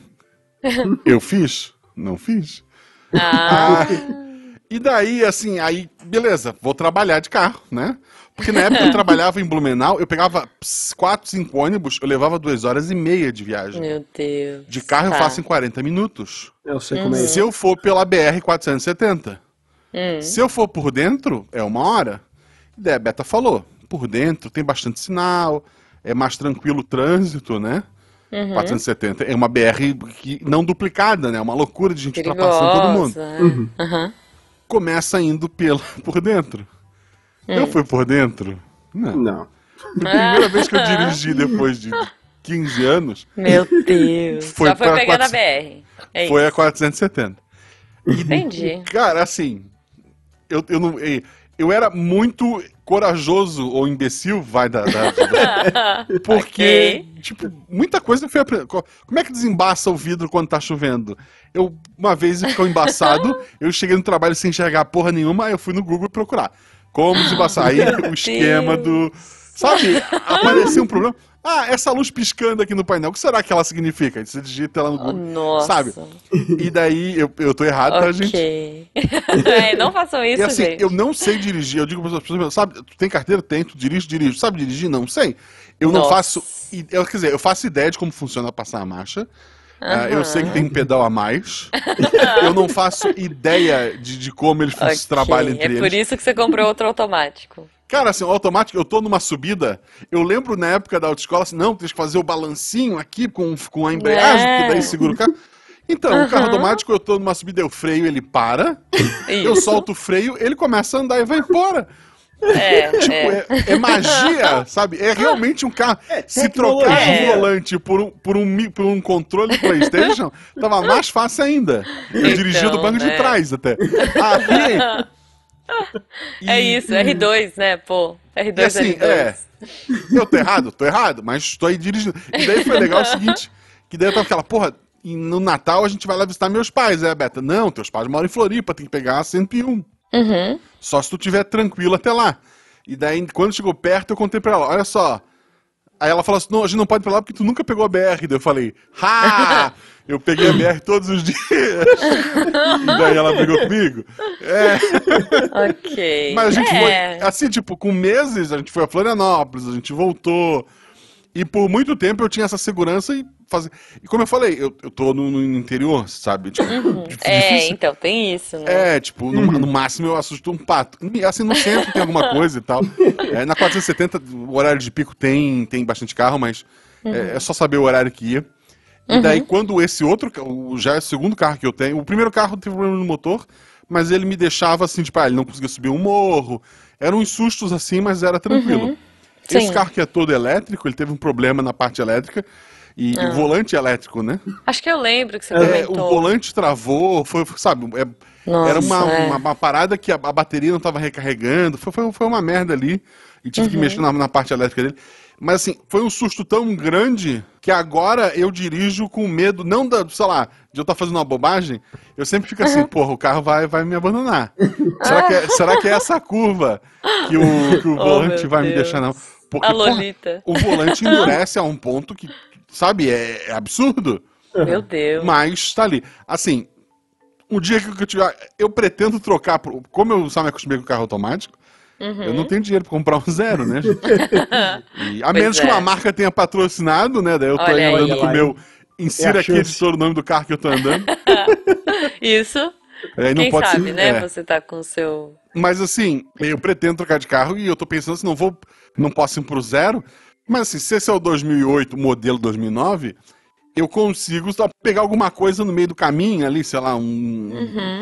eu fiz? Não fiz. Ah, E daí, assim, aí, beleza, vou trabalhar de carro, né? Porque na época eu trabalhava em Blumenau, eu pegava ps, quatro, cinco ônibus, eu levava duas horas e meia de viagem. meu Deus. De carro eu Tá. faço em 40 minutos. Eu sei como é Se isso. eu for pela BR-470. Hum. Se eu for por dentro, é uma hora. E daí a Beta falou, por dentro tem bastante sinal, é mais tranquilo o trânsito, né? Uhum. 470 é uma BR que, não duplicada, né? Uma loucura de gente ultrapassando todo mundo. É. Aham. Começa indo pela, por dentro. Hum. Eu fui por dentro? Não. Não. A primeira vez que eu dirigi depois de 15 anos Meu Deus. Foi Já foi pegar na BR. É foi a isso. 470. Entendi. Cara, assim, eu, eu não. Eu era muito corajoso ou imbecil, vai da. da- da- porque, tipo, muita coisa foi aprendendo. Como é que desembaça o vidro quando tá chovendo? Eu, uma vez, ficou embaçado, eu cheguei no trabalho sem enxergar porra nenhuma, aí eu fui no Google procurar. Como desembaçar? Aí o esquema do. Sabe? Apareceu um problema. Ah, essa luz piscando aqui no painel, o que será que ela significa? Você digita lá no Google. Nossa. Sabe? E daí, eu, eu tô errado, tá, gente? É, não façam isso, E assim, gente. eu não sei dirigir. Eu digo para as pessoas, sabe, tu tem carteira? Tem, tu dirige, dirijo. Sabe dirigir? Não sei. Eu não Nossa. faço. i- Eu, quer dizer, eu faço ideia de como funciona passar a marcha. Ah, eu sei que tem um pedal a mais. eu não faço ideia de, de como eles Ok, trabalham entre É por eles. isso que você comprou outro automático. Cara, assim, automático, eu tô numa subida. Eu lembro na época da autoescola, assim, não, tem que fazer o balancinho aqui com, com a embreagem, É. que daí segura o carro. Então, o carro automático, eu tô numa subida, eu freio, ele para. Eu Isso. solto o freio, ele começa a andar e vai embora. É, Tipo, é. é, é magia, sabe? É realmente um carro. Se tecnologia. trocar É. volante por um, por, um, por um controle PlayStation, tava mais fácil ainda. Eu Então, dirigia do banco de né? trás até. Aí, É e- isso, R2, né, pô? R2, E assim, R2. é. Eu tô errado? Tô errado, mas estou aí dirigindo. E daí foi legal o seguinte: que daí eu tava aquela, porra, no Natal a gente vai lá visitar meus pais, é, Beta? Não, teus pais moram em Floripa, tem que pegar a 101. Uhum. Só se tu tiver tranquilo até lá. E daí, quando chegou perto, eu contei pra ela, olha só. Aí ela falou assim, não, a gente não pode ir pra lá porque tu nunca pegou a BR. Daí eu falei, ha! Eu peguei a BR todos os dias. e daí ela brigou comigo. É, Ok. mas a gente é. foi, assim, tipo, com meses, a gente foi a Florianópolis, a gente voltou. E por muito tempo eu tinha essa segurança e fazer. E como eu falei, eu, eu tô no, no interior, sabe? Tipo, É, difícil. então, tem isso, né? É, tipo, no, no máximo eu assusto um pato. E, Assim, no centro tem alguma coisa e tal. É, na 470, o horário de pico tem, tem bastante carro, mas é, é só saber o horário que ia. E daí, quando esse outro, já é o segundo carro que eu tenho, o primeiro carro teve problema no motor, mas ele me deixava assim, tipo, ah, ele não conseguia subir um morro. Eram uns sustos assim, mas era tranquilo. Esse Sim. carro que é todo elétrico, ele teve um problema na parte elétrica. E o volante elétrico, né? Acho que eu lembro que você É, o volante travou, foi, sabe, é- Nossa, era uma, é. uma, uma parada que a, a bateria não estava recarregando, foi, foi, foi uma merda ali, e tive Uhum. que mexer na, na parte elétrica dele. Mas assim, foi um susto tão grande que agora eu dirijo com medo, não da, sei lá, de eu estar fazendo uma bobagem, eu sempre fico assim, porra, o carro vai, vai me abandonar. será, que é, será que é essa curva que o, que o Oh, volante vai me Deus. deixar, não? Porque, A porra, Lolita. o volante endurece a um ponto que, sabe, é, é absurdo. Meu Deus. Mas tá ali. Assim, o dia que eu tiver. Eu pretendo trocar. Como eu só me acostumei com carro automático, Uhum. eu não tenho dinheiro pra comprar um zero, né, gente? E, a Pois menos é. que uma marca tenha patrocinado, né? Daí eu tô Olha aí aí. andando Olha com o meu. Insira É aqui, editor, o nome do carro que eu tô andando. Isso. Aí não Quem pode sabe, ser, né? é. Você tá com o seu. Mas assim, eu pretendo trocar de carro e eu tô pensando se não vou. Não posso ir pro zero. Mas assim, se esse é o 2008, modelo 2009, eu consigo só pegar alguma coisa no meio do caminho ali, sei lá, um.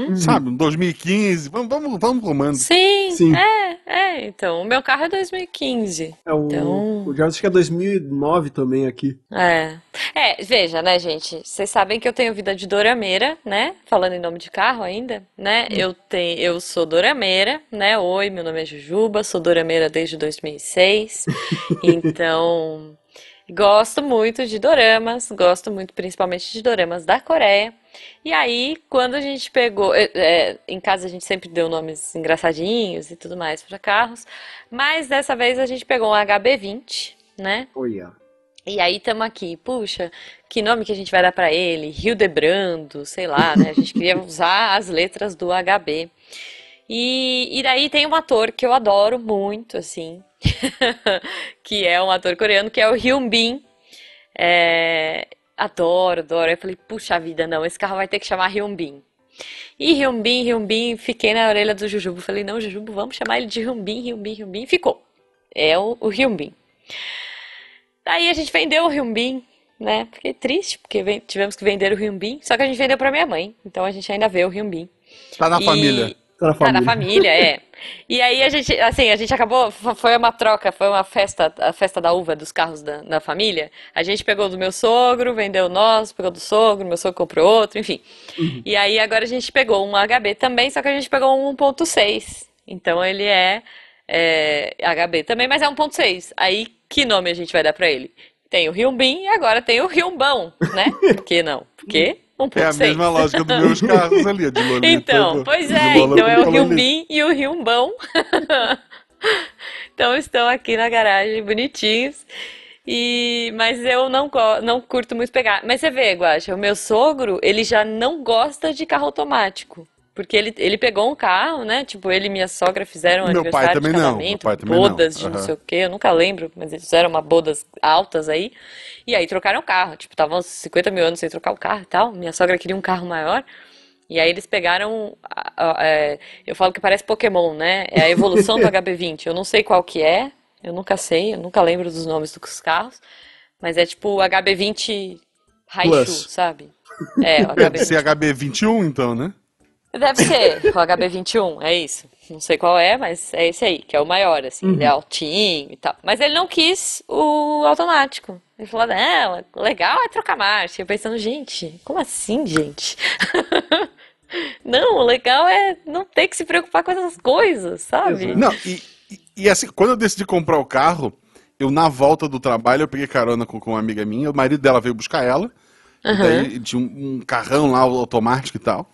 Uhum. Sabe, um 2015. Vamos, vamos, vamos romando. Sim, Sim. É, é. Então, o meu carro é 2015. É o, Então- o Jarvis acho que é 2009 também aqui. É. É, veja, né, gente? Vocês sabem que eu tenho vida de dorameira, né? Falando em nome de carro ainda, né? Eu tenho, eu sou dorameira, né? Oi, meu nome é Jujuba, sou dorameira desde 2006. Então, gosto muito de doramas, gosto muito principalmente de doramas da Coreia. E aí, quando a gente pegou, é, é, em casa a gente sempre deu nomes engraçadinhos e tudo mais para carros, mas dessa vez a gente pegou um HB20, né? Olha. E aí estamos aqui, puxa, que nome que a gente vai dar pra ele? Hildebrando, sei lá, né? A gente queria usar as letras do HB. E, e daí tem um ator que eu adoro muito, assim, que é um ator coreano, que é o Hyun Bin. É, adoro, adoro. Eu falei, puxa vida, não, esse carro vai ter que chamar Hyun Bin. E Hyun Bin, Hyun Bin, fiquei na orelha do Jujubo. Falei, não, Jujubo, vamos chamar ele de Hyun Bin, Hyun Bin, Hyun Bin. Ficou. É o, o Hyun Bin. Daí a gente vendeu o Hyunbin, né? Fiquei triste, porque tivemos que vender o Hyunbin, só que a gente vendeu pra minha mãe, então a gente ainda vê o Hyunbin. Tá na E- família. Tá na Tá família. na família, é. E aí a gente, assim, a gente acabou, foi uma troca, foi uma festa, a festa da uva dos carros da, da família. A gente pegou do meu sogro, vendeu o nosso, pegou do sogro, meu sogro comprou outro, enfim. E aí agora a gente pegou um HB também, só que a gente pegou um 1.6. Então ele é, é HB também, mas é 1.6. Aí que nome a gente vai dar pra ele? Tem o Hyunbin e agora tem o Hyunbão, né? Por que não? Porque É a 1.6. mesma lógica dos meus carros ali, de Lolita. Então, pois é, então é o Lolita. Hyunbin e o Hyunbão. Então estão aqui na garagem, bonitinhos. E, mas eu não, não curto muito pegar. Mas você vê, Guaxa, o meu sogro, ele já não gosta de carro automático. Porque ele, ele pegou um carro, né? Tipo, ele e minha sogra fizeram Meu pai aniversário de também não, meu casamento, pai também não. bodas de não sei o quê, eu nunca lembro, mas eles fizeram uma bodas altas aí. E aí trocaram o carro. Tipo, estavam 50 mil anos sem trocar o carro e tal. Minha sogra queria um carro maior. E aí eles pegaram, é, eu falo que parece Pokémon, né? É a evolução do HB20. Eu não sei qual que é, eu nunca sei, eu nunca lembro dos nomes dos carros, mas é tipo o HB20 Raichu, Plus. sabe? É, o Deve HB20. ser HB21, então, né? Deve ser o HB21, é isso. Não sei qual é, mas é esse aí, que é o maior, assim, ele é altinho e tal. Mas ele não quis o automático. Ele falou, não, legal é trocar marcha. Eu pensando, gente, como assim, gente? Não, o legal é não ter que se preocupar com essas coisas, sabe? Não, e, e- assim, quando eu decidi comprar o carro, eu na volta do trabalho eu peguei carona com, com uma amiga minha, o marido dela veio buscar ela, e daí tinha um, um carrão lá automático e tal.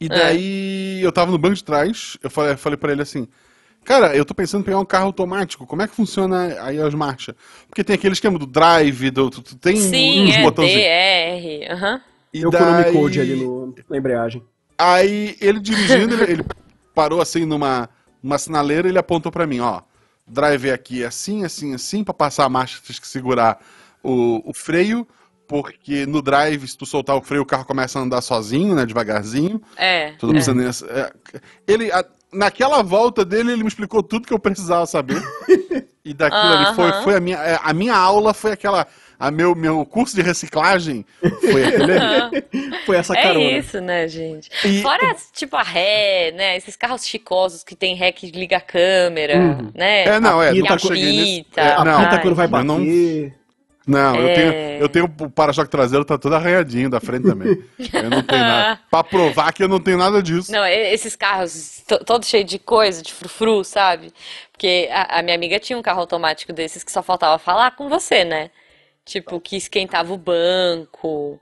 E daí eu tava no banco de trás, eu falei, falei pra ele assim, cara, eu tô pensando em pegar um carro automático, como é que funciona aí as marchas? Porque tem aquele esquema do drive, do, tu- tu- tem Sim, uns é botãozinhos. DR, aham. E Tem o Konami daí- Code ali no, na embreagem. Aí ele dirigindo, ele, ele parou assim numa uma sinaleira e ele apontou pra mim, ó. Drive aqui assim, assim, assim, pra passar a marcha tens que segurar o, o freio, porque no drive, se tu soltar o freio, o carro começa a andar sozinho, né, devagarzinho. É, não é. é, ele, a- naquela volta dele, ele me explicou tudo que eu precisava saber. E daquilo ali foi, foi a minha... é, A minha aula foi aquela... A meu, meu curso de reciclagem foi aquele. Foi essa É carona. isso, né, gente? E- Fora, tipo, a ré, né? Esses carros chicosos que tem ré que liga a câmera, Uhum. né? É, não, é, Apita nunca quando- cheguei nesse... apita, é, não, Apita Ai, quando vai eu não- Não, eu É. tenho, eu tenho o para-choque traseiro, tá todo arranhadinho da frente também. Eu não tenho nada. Pra provar que eu não tenho nada disso. Não, esses carros to- todos cheios de coisa, de frufru, sabe? Porque a, a minha amiga tinha um carro automático desses que só faltava falar com você, né? Tipo, que esquentava o banco,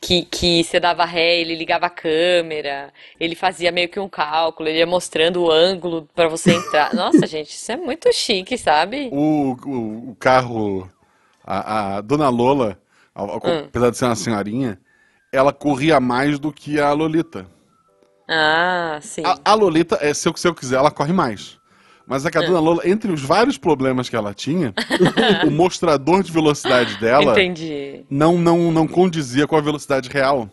que, que você dava ré, ele ligava a câmera, ele fazia meio que um cálculo, ele ia mostrando o ângulo pra você entrar. Nossa, gente, isso é muito chique, sabe? O, o, o carro, a, a dona Lola, a- a- Hum. apesar de ser uma senhorinha, ela corria mais do que a Lolita. Ah, sim. A, Lolita, é, se, eu, se eu quiser, ela corre mais. Mas é que a dona Lola, entre os vários problemas que ela tinha, o mostrador de velocidade dela Entendi. não, não, não condizia com a velocidade real.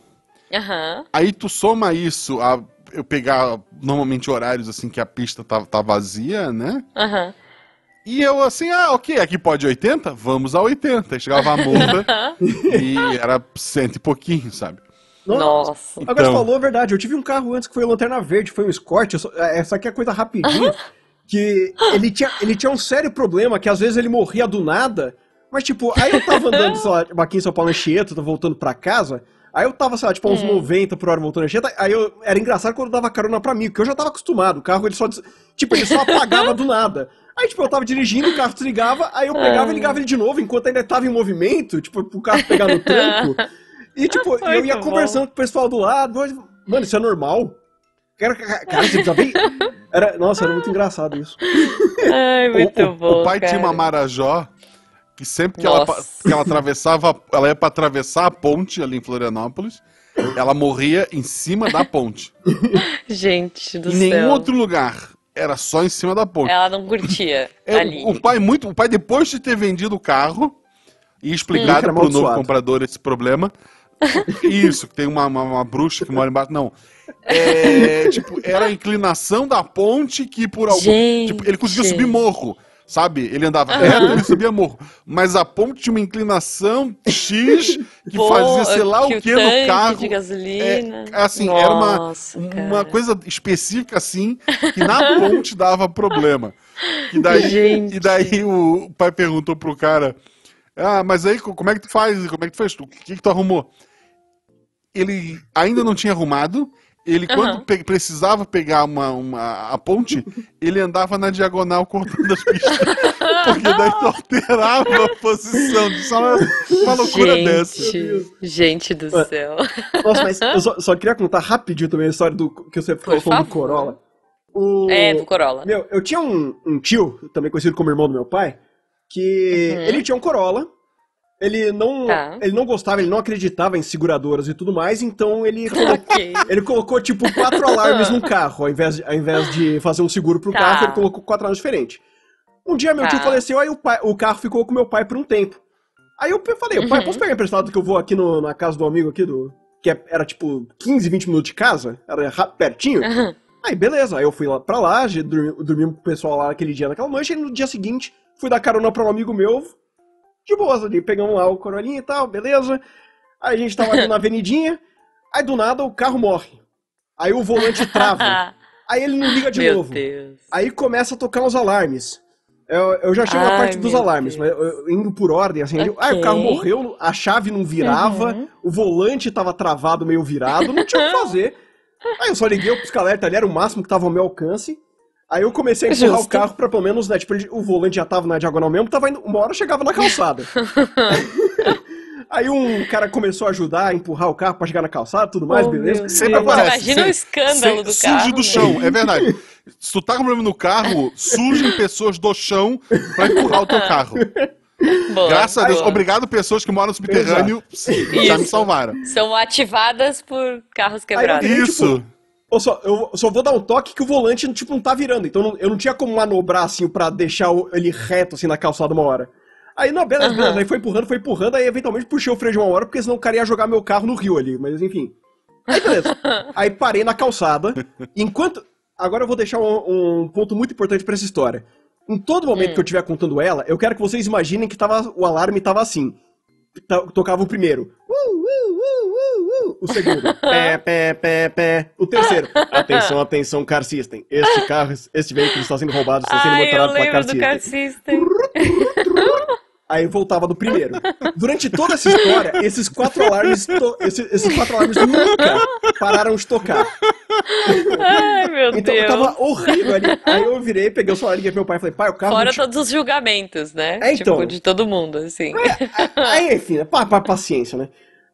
Aham. Aí tu soma isso a eu pegar normalmente horários assim que a pista tá, tá vazia, né? Aham. E eu assim, ah, ok, aqui pode 80? Vamos a 80. Aí chegava a multa e era cento e pouquinho, sabe? Nossa. Agora você Então. falou a verdade, eu tive um carro antes que foi o Lanterna Verde, foi um Escort, eu só- é, essa aqui é coisa rapidinha, que ele tinha, ele tinha um sério problema, que às vezes ele morria do nada, mas tipo, aí eu tava andando, sei lá, aqui em São Paulo, Anchieta, tô voltando pra casa, aí eu tava, sei lá, tipo, a uns 90 por hora voltando Anchieta, aí eu, era engraçado quando eu dava carona pra mim, porque eu já tava acostumado, o carro ele só, tipo, ele só apagava do nada. Aí, tipo, eu tava dirigindo, o carro desligava, aí eu pegava e ligava ele de novo, enquanto ainda tava em movimento, tipo, pro carro pegar no tranco. E, tipo, eu ia bom. conversando com o pessoal do lado, mas, mano, isso é normal? Cara, cara, você já viu? Era, nossa, era muito engraçado isso. Ai, O- muito o, bom. o pai tinha uma cara. Marajó que sempre que ela, Nossa. que ela atravessava, ela ia pra atravessar a ponte ali em Florianópolis, ela morria em cima da ponte. Gente do em nenhum céu. outro lugar. Era só em cima da ponte. Ela não curtia É, ali. o pai muito, o pai depois de ter vendido o carro e Hum, explicado era pro novo amaldiçoado. comprador esse problema, isso que tem uma, uma, uma bruxa que mora embaixo, não. É, tipo, era a inclinação da ponte que por algum, Gente. tipo, ele conseguia subir morro, sabe? Ele andava reto, ele subia morro, mas a ponte tinha uma inclinação X que Pô, fazia sei lá que o que no carro. de gasolina. É, assim, era uma, Nossa, uma coisa específica assim, que na ponte dava problema. E daí, Gente. e daí o pai perguntou pro cara: Ah, mas aí co- como é que tu faz? Como é que tu fez? O que, que tu arrumou? Ele ainda não tinha arrumado. Ele, quando Aham. pe- precisava pegar uma, uma, a ponte, ele andava na diagonal cortando as pistas. Porque daí tu alterava a posição. É uma, uma loucura dessa. Gente, gente do Ué. céu. Nossa, mas eu só, só queria contar rapidinho também a história do que você falou Por do favor. Corolla. O, É, do Corolla. Meu, eu tinha um, um tio, também conhecido como irmão do meu pai, que Uhum. ele tinha um Corolla. Ele não, Tá. ele não gostava, ele não acreditava em seguradoras e tudo mais, então ele colocou, Ok. ele colocou tipo quatro alarmes no carro, ao invés de, ao invés de fazer um seguro pro Tá. carro, ele colocou quatro alarmes diferentes. Um dia meu Tá. tio faleceu, aí o, pai- o carro ficou com meu pai por um tempo. Aí eu falei, pai, Uhum. posso pegar emprestado que eu vou aqui no- na casa do amigo aqui, do que é- era tipo 15, 20 minutos de casa, era ra- pertinho. Aham. Aí beleza, aí eu fui lá pra lá, dormi, dormi com o pessoal lá naquele dia naquela noite, e no dia seguinte fui dar carona pra um amigo meu, de boas ali, pegamos lá o corolinha e tal, beleza. Aí a gente tava ali na avenidinha, aí do nada o carro morre. Aí o volante trava, aí ele não liga de Meu novo. Deus. Aí começa a tocar os alarmes. Eu, eu já chego na parte dos alarmes, Deus. mas eu- eu indo por ordem, assim. Ah, o carro morreu, a chave não virava, Uhum. o volante tava travado, meio virado, não tinha o que fazer. Aí eu só liguei o pisca-alerta ali, era o máximo que tava ao meu alcance. Aí eu comecei a empurrar Justo. o carro pra pelo menos, né, tipo, ele- o volante já tava na diagonal mesmo, tava indo, uma hora chegava na calçada. Aí um cara começou a ajudar a empurrar o carro pra chegar na calçada, tudo mais, Oh, beleza. Sempre aparece. Imagina o escândalo sem- do surge carro. do né? chão, é verdade. Se tu tá com problema no carro, surgem pessoas do chão pra empurrar o teu carro. Boa, Graças a Deus. boa. Obrigado, pessoas que moram no subterrâneo. Sim, já me salvaram. São ativadas por carros quebrados. Aí eu- Isso. Eu só, eu só vou dar um toque que o volante tipo, não tá virando. Então não- eu não tinha como manobrar assim pra deixar ele reto assim na calçada uma hora. Aí, não, beleza, Aham. beleza. Aí foi empurrando, foi empurrando, aí eventualmente puxei o freio de uma hora, porque senão o cara ia jogar meu carro no rio ali. Mas enfim. Aí beleza. aí parei na calçada. Enquanto. Agora eu vou deixar um, um ponto muito importante pra essa história. Em todo momento Hum. que eu estiver contando ela, eu quero que vocês imaginem que tava, o alarme tava assim. Tocava o primeiro. Uh, uh, uh. O segundo. pé, pé, pé, pé. O terceiro. Atenção, atenção, Car System. Este carro, este veículo está sendo roubado, está sendo Ai, motorado pela Car System. Car System. Aí voltava do primeiro. Durante toda essa história, esses quatro alarmes, to- esse- esses, quatro alarmes nunca pararam de tocar. Ai, meu Então Deus. tava horrível ali. Aí eu virei, peguei o celular, liguei pro meu pai e falei, pai, o carro. Fora todos os julgamentos, né? É, então. Tipo, de todo mundo, assim. Aí, enfim, pá, pá, paciência, né?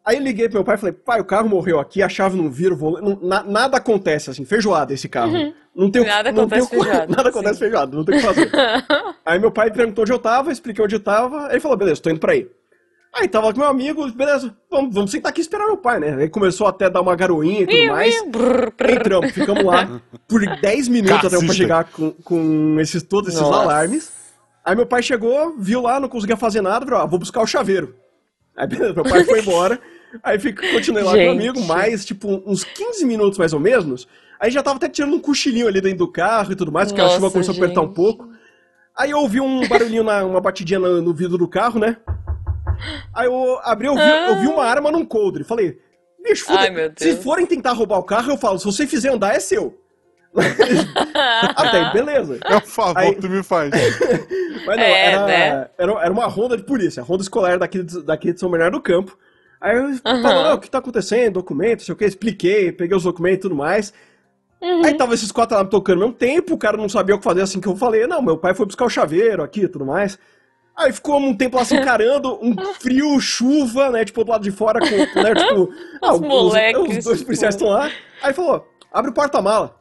Aí eu liguei pro meu pai e falei, pai, o carro morreu aqui, a chave não vira, o volante. não- na- nada acontece, assim, feijoada esse carro. Não tem o- Uhum. Nada não acontece tem feijoada, Nada acontece sim. feijoada, não tem o que fazer. aí meu pai perguntou onde eu tava, expliquei onde eu tava, aí ele falou, beleza, tô indo pra aí. Aí tava com meu amigo, beleza, vamos, vamos sentar aqui e esperar meu pai, né? Aí começou até a dar uma garoinha e tudo mais. Entramos, ficamos lá por 10 minutos até Cacista. pra chegar com, com esses, todos esses Nossa. alarmes. Aí meu pai chegou, viu lá, não conseguia fazer nada, falou, ah, vou buscar o chaveiro. Aí beleza, meu pai foi embora. Aí fico, continuei lá com Gente. amigo, mais, tipo, uns 15 minutos mais ou menos. Aí já tava até tirando um cochilinho ali dentro do carro e tudo mais, porque a chuva Nossa, começou a apertar um gente. pouco. Aí eu ouvi um barulhinho, na, uma batidinha no, no vidro do carro, né? Aí eu abri, eu vi, eu vi uma arma num coldre. Falei, bicho, Ah. Ai, se forem tentar roubar o carro, eu falo, se você fizer andar, é seu. Até aí, beleza. É o favor Aí- que tu me faz. Mas não, É, era, né? era, era uma ronda de polícia, ronda escolar daqui, de- daqui de São Bernardo do Campo. Aí eu falei, o que tá acontecendo, documento, sei o que, expliquei, peguei os documentos e tudo mais. Uhum. Aí tava esses quatro lá tocando ao mesmo tempo, o cara não sabia o que fazer assim que eu falei, não, meu pai foi buscar o chaveiro aqui e tudo mais. Aí ficou um tempo lá se encarando, um frio, chuva, né, tipo, do lado de fora, com, né, tipo... ah, Os moleques, Os dois policiais tipo. estão lá. Aí falou, abre o porta-mala.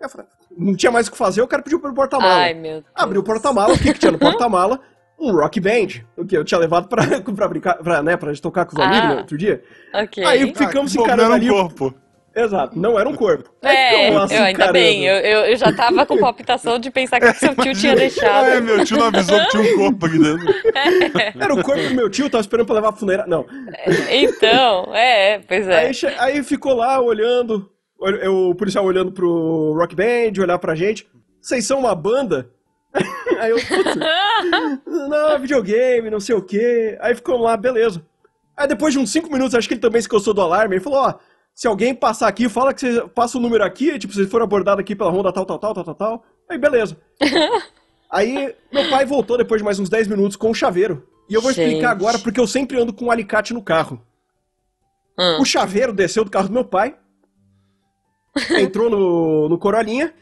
Aí eu falei, não tinha mais o que fazer, o cara pediu para o porta-mala. Ai, meu Deus. Abri o porta-mala, o que, que tinha no porta-mala? Um rock band. O que eu tinha levado pra, pra brincar, pra, né, pra tocar com os Ah. amigos no outro dia. Ok. Aí ficamos Ah, encarando não era ali. um corpo. Exato, não era um corpo. É, lá se eu ainda bem. Eu, eu, eu já tava com palpitação de pensar que seu tio tinha deixado. Ah, é, meu tio não avisou que tinha um corpo aqui dentro. Era o corpo do meu tio, tava esperando pra levar a funeira. Não. Então, é, pois é. Aí, aí ficou lá olhando, ol- eu- o policial olhando pro rock band, olhar pra gente. Vocês são uma banda? Aí eu, putz, não, videogame, não sei o quê. Aí ficou lá, beleza. Aí depois de uns 5 minutos, acho que ele também se cansou do alarme, ele falou, ó, se alguém passar aqui, fala que você passa o número aqui, tipo, vocês foram abordados aqui pela ronda tal, tal, tal, tal, tal, tal. Aí beleza. Aí meu pai voltou depois de mais uns 10 minutos com o chaveiro. E eu vou Gente. explicar agora porque eu sempre ando com um alicate no carro. Hum. O chaveiro desceu do carro do meu pai, entrou no, no Corolinha,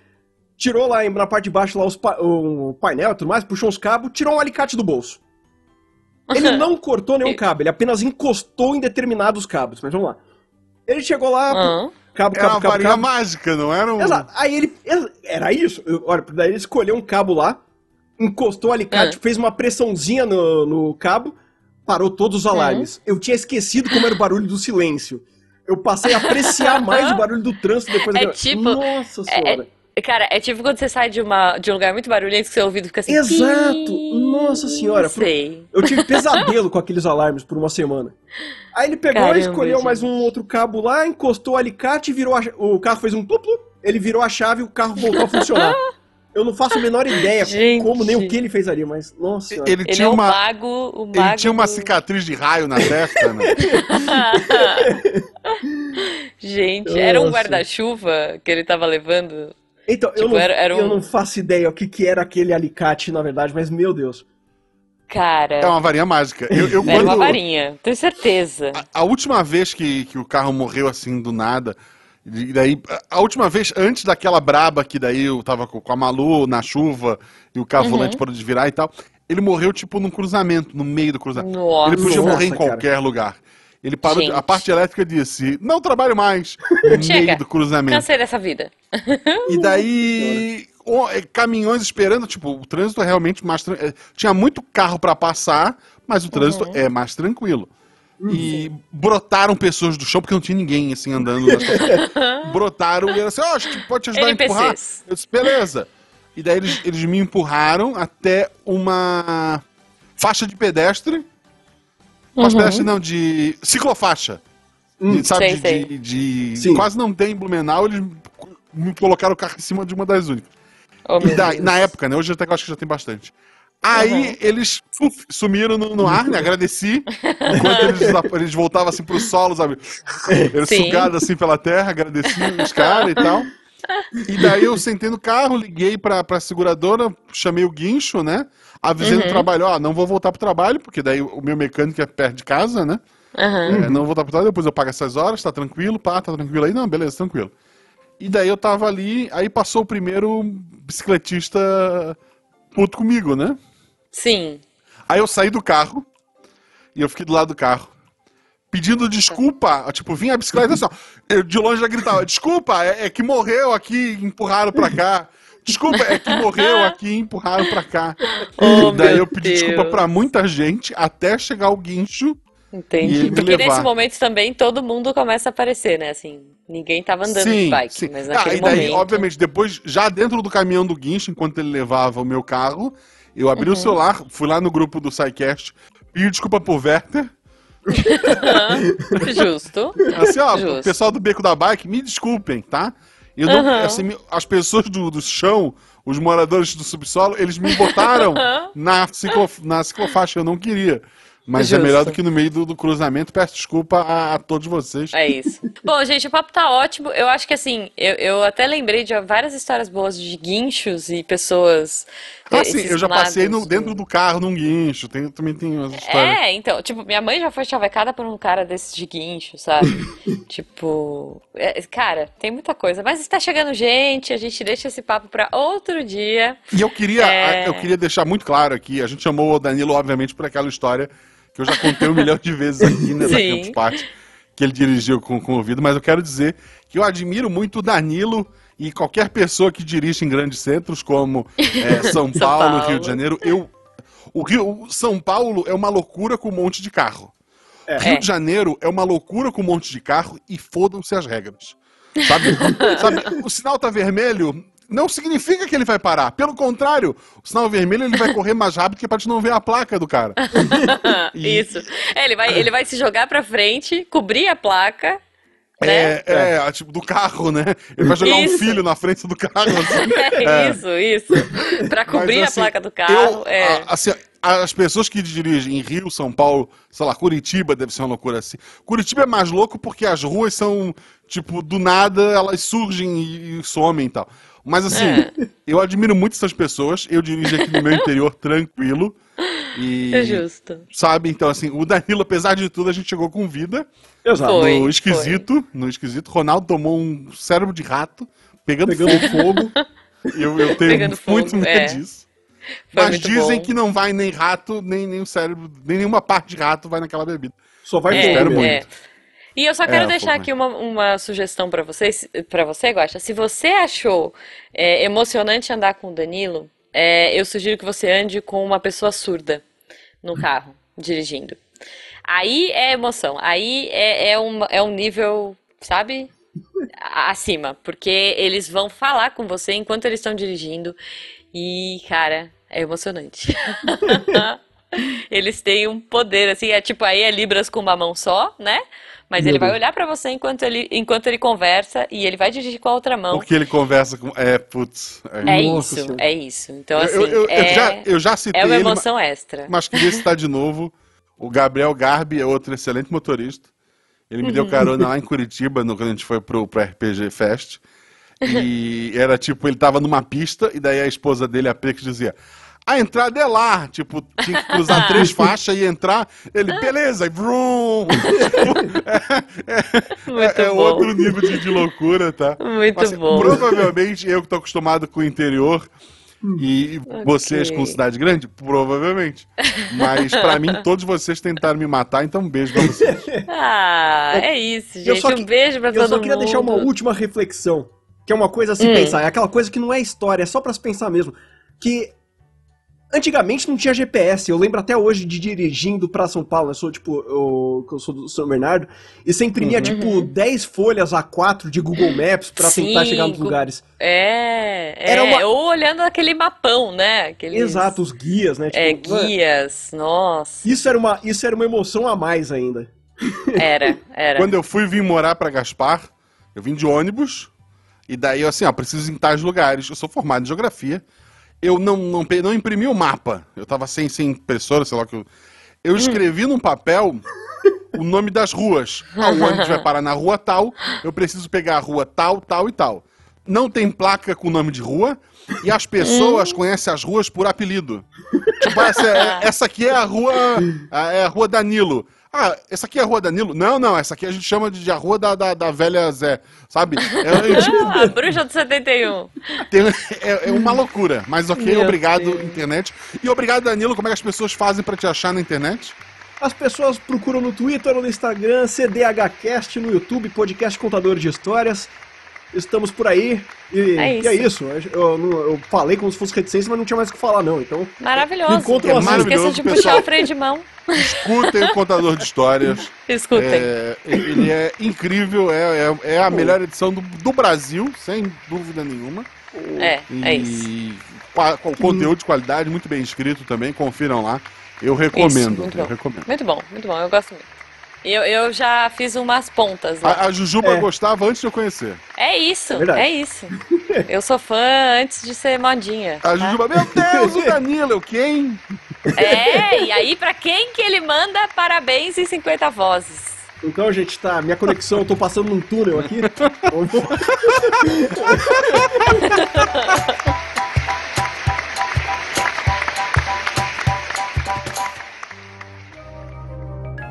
tirou lá na parte de baixo lá os pa- o painel e tudo mais, puxou uns cabos, tirou um alicate do bolso. Ele não cortou nenhum cabo, ele apenas encostou em determinados cabos. Mas vamos lá. Ele chegou lá, Hum. cabo, Era cabo, uma cabo, varinha cabo. mágica, não era um. Exato. Aí ele. Era isso. Olha, daí ele escolheu um cabo lá, encostou o alicate, Ah. fez uma pressãozinha no, no cabo, parou todos os alarmes. Eu tinha esquecido como era o barulho do silêncio. Eu passei a apreciar mais o barulho do trânsito depois É da... tipo- Nossa senhora. Cara, é tipo quando você sai de, uma, de um lugar muito barulhento que seu ouvido fica assim. Exato! Nossa senhora, por- Sei. Eu tive pesadelo com aqueles alarmes por uma semana. Aí ele pegou, Caramba, escolheu gente. mais um outro cabo lá, encostou o alicate, virou a... o carro fez um plu-plu, ele virou a chave e o carro voltou a funcionar. Eu não faço a menor ideia Gente. como nem o que ele fez ali, mas nossa senhora. Ele, Ele tinha é o uma. mago. O mago Ele tinha uma do- cicatriz de raio na testa, né? Gente, era um Nossa. guarda-chuva que ele tava levando. Então, eu, Tipo, não, era- era eu um- não faço ideia o que, que era aquele alicate, na verdade, mas meu Deus. Cara, É uma varinha mágica. Eu, eu era uma quando- varinha. Tenho certeza. A, a última vez que, que o carro morreu assim do nada, e daí a- última vez antes daquela braba que daí eu tava com, com a Malu na chuva e o carro Uhum. volante parou de virar e tal, ele morreu tipo num cruzamento, no meio do cruzamento. Nossa. Ele podia Nossa, morrer em cara. qualquer lugar. Ele parou, de- Gente. a parte elétrica disse: "Não trabalho mais" no Chega. meio do cruzamento. Cansei dessa vida. E daí, é, caminhões esperando, tipo, o trânsito é realmente mais. é, Tinha muito carro pra passar, mas o trânsito Uhum. é mais tranquilo. E brotaram pessoas do chão, porque não tinha ninguém assim andando brotaram e era assim: Ó, acho que pode te ajudar a empurrar. NPCs. Eu disse: beleza. E daí eles, eles me empurraram até uma faixa de pedestre. Uhum. pedestre não, de ciclofaixa. Hum, E, sabe, sei, de, sei. de- de- quase não tem em Blumenau, eles me colocaram o carro em cima de uma das únicas. Oh, E Deus. na época, né? Hoje até acho que já tem bastante. Aí Uhum. eles suf, sumiram no, no ar, né? Agradeci. Enquanto eles, eles voltavam assim pro solo, sabe? Eles Sim. sugados assim pela terra, agradeci os caras e tal. E daí eu sentei no carro, liguei pra, pra seguradora, chamei o guincho, né? Avisei no Uhum. trabalho, ó, não vou voltar pro trabalho, porque daí o meu mecânico é perto de casa, né? Aham. É, não vou voltar pro trabalho, depois eu pago essas horas, tá tranquilo, pá, tá tranquilo aí? Não, beleza, tranquilo. E daí eu tava ali, aí passou o primeiro bicicletista puto comigo, né? Sim. Aí eu saí do carro e eu fiquei do lado do carro. Pedindo desculpa, tipo, vinha a bicicleta assim, ó, eu de longe já gritava, desculpa, é, é que morreu aqui empurraram pra cá. Desculpa, é que morreu aqui e empurraram pra cá. Oh, e daí eu pedi desculpa Deus. pra muita gente até chegar o guincho. E Entendi. Porque levar. nesse momento também todo mundo começa a aparecer, né? Assim, ninguém tava andando de bike, mas Ah, naquele e daí, momento. obviamente, depois, já dentro do caminhão do guincho, enquanto ele levava o meu carro, eu abri Uhum. o celular, fui lá no grupo do SciCast, pedi desculpa pro Werther. Justo. Assim, ó, Justo. pessoal do Beco da Bike, me desculpem, tá? Eu não, Aham. assim, as pessoas do, do chão, os moradores do subsolo, eles me botaram na, ciclo, na ciclofaixa, eu não queria. Mas é Justo. melhor do que no meio do, do cruzamento. Peço desculpa a, a todos vocês. É isso. Bom, gente, o papo tá ótimo. Eu acho que assim, eu, eu até lembrei de várias histórias boas de guinchos e pessoas. Ah, eh, sim, eu já passei no, dentro do carro num guincho. Tem, também tem umas histórias. É, então, tipo, minha mãe já foi chavecada por um cara desses de guincho, sabe? tipo, é, cara, tem muita coisa. Mas está chegando gente, a gente deixa esse papo pra outro dia. E eu queria, É. eu queria deixar muito claro aqui, a gente chamou o Danilo, obviamente, por aquela história que eu já contei um milhão de vezes aqui né, na. Campus Party, que ele dirigiu com, com o ouvido, mas eu quero dizer que eu admiro muito o Danilo e qualquer pessoa que dirige em grandes centros, como é, São, São Paulo, Paulo. Rio de Janeiro. Eu, o Rio, o São Paulo é uma loucura com um monte de carro. É. Rio de Janeiro é uma loucura com um monte de carro e fodam-se as regras. Sabe? Sabe? O sinal tá vermelho, não significa que ele vai parar. Pelo contrário, o sinal vermelho ele vai correr mais rápido que é pra te não ver a placa do cara. Isso. É, ele vai, ele vai se jogar pra frente, cobrir a placa, né? É, é, tipo, do carro, né? Ele vai jogar um Isso. filho na frente do carro. Assim. É, isso, isso. Pra cobrir Mas, a assim, placa do carro. eu, é. a- assim, as pessoas que dirigem em Rio, São Paulo, sei lá, Curitiba deve ser uma loucura assim. Curitiba é mais louco porque as ruas são, tipo, do nada elas surgem e, e somem e tal. Mas assim, É. eu admiro muito essas pessoas. Eu dirijo aqui no meu interior tranquilo. E. É justo. Sabe, então assim, o Danilo, apesar de tudo, a gente chegou com vida. Exato. Foi. no esquisito, no esquisito, Ronaldo tomou um cérebro de rato, pegando, Pegando fogo. fogo. Eu, eu tenho Pegando muito fogo, medo é. disso. Foi Mas dizem bom. que não vai nem rato, nem, nem o cérebro, nem nenhuma parte de rato vai naquela bebida. Só vai É, fogo espero muito. é. E eu só quero É, deixar aqui uma, uma sugestão pra vocês, para você, Guaxa. Se você achou é, emocionante andar com o Danilo, é, eu sugiro que você ande com uma pessoa surda no carro, dirigindo. Aí é emoção, aí é, é, um, é um nível, sabe? Acima, porque eles vão falar com você enquanto eles estão dirigindo e, cara, é emocionante. Eles têm um poder, assim, é tipo, aí é Libras com uma mão só, né? Mas Meu ele vai Deus. olhar pra você enquanto ele, enquanto ele conversa e ele vai dirigir com a outra mão. Porque ele conversa com. É, putz. É. É isso, Senhora. é isso. Então, Eu- assim, eu, eu- eu é, já, eu já citei é uma ele, ma- emoção extra. mas queria citar de novo. O Gabriel Garbi é outro excelente motorista. Ele me deu Uhum. carona lá em Curitiba, no, quando a gente foi pro, pro RPG Fest. E era tipo, ele tava numa pista, e daí a esposa dele, a P, que dizia. A entrada é lá, tipo, tinha que cruzar três faixas e entrar. Ele, beleza, e vrum! é, Muito é bom. outro nível de, de loucura, tá? Muito Assim, bom. Provavelmente eu que tô acostumado com o interior e vocês com cidade grande, provavelmente. Mas pra mim, todos vocês tentaram me matar, então um beijo pra vocês. Ah, é isso, Eu gente. só Um que- beijo pra Eu todo só queria mundo. deixar uma última reflexão, que é uma coisa a se Hum. pensar, é aquela coisa que não é história, é só pra se pensar mesmo. Que antigamente não tinha GPS, eu lembro até hoje de dirigindo pra São Paulo, eu sou tipo, eu, eu sou do São Bernardo, e você imprimia tipo 10 folhas A4 de Google Maps pra tentar Uhum. Chegar nos lugares. É, é. Era uma- Ou olhando aquele mapão, né? Aqueles, Exato, os guias, né? É, Tipo, mano, guias. Nossa. Isso era, uma, isso era uma emoção a mais ainda. Era, era. Quando eu fui vir morar pra Gaspar, eu vim de ônibus, e daí eu assim, ó, preciso ir em tais lugares. Eu sou formado em geografia. Eu não, não, não imprimi o mapa. Eu tava sem, sem impressora, sei lá que eu. Eu escrevi num papel o nome das ruas. Ah, o ônibus vai parar na rua tal, eu preciso pegar a rua tal, tal e tal. Não tem placa com nome de rua e as pessoas conhecem as ruas por apelido. Tipo, essa, é- essa aqui é a rua. a- É a rua Danilo. Ah, essa aqui é a rua Danilo? Não, não, essa aqui a gente chama de, de a rua da, da, da velha Zé, sabe? É, é, tipo, a bruxa do 71. tem- é- é uma loucura. Mas ok, Meu obrigado, Deus. internet. E obrigado, Danilo. Como é que as pessoas fazem pra te achar na internet? As pessoas procuram no Twitter ou no Instagram, CDHcast, no YouTube, podcast Contador de Histórias. Estamos por aí. E É e é isso. isso. Eu, eu falei como se fosse reticência, mas não tinha mais o que falar, não. Então, Maravilhoso. Encontram É assim. Não esqueça maravilhoso, de puxar pessoal. o freio de mão. Escutem o contador de histórias. Escutem. É, ele é incrível, é, é, é a melhor edição do, do Brasil, sem dúvida nenhuma. É, E é isso. com conteúdo de qualidade, muito bem escrito também, confiram lá. Eu recomendo, muito eu bom. recomendo. Muito bom, muito bom. Eu gosto muito. E Eu, eu já fiz umas pontas lá. A, a Jujuba É. gostava antes de eu conhecer. É isso, É é isso. Eu sou fã antes de ser modinha. A tá? Jujuba, meu Deus, o Danilo, eu quem? É, e aí pra quem que ele manda parabéns em 50 vozes? então gente, tá. Minha conexão, eu tô passando num túnel aqui.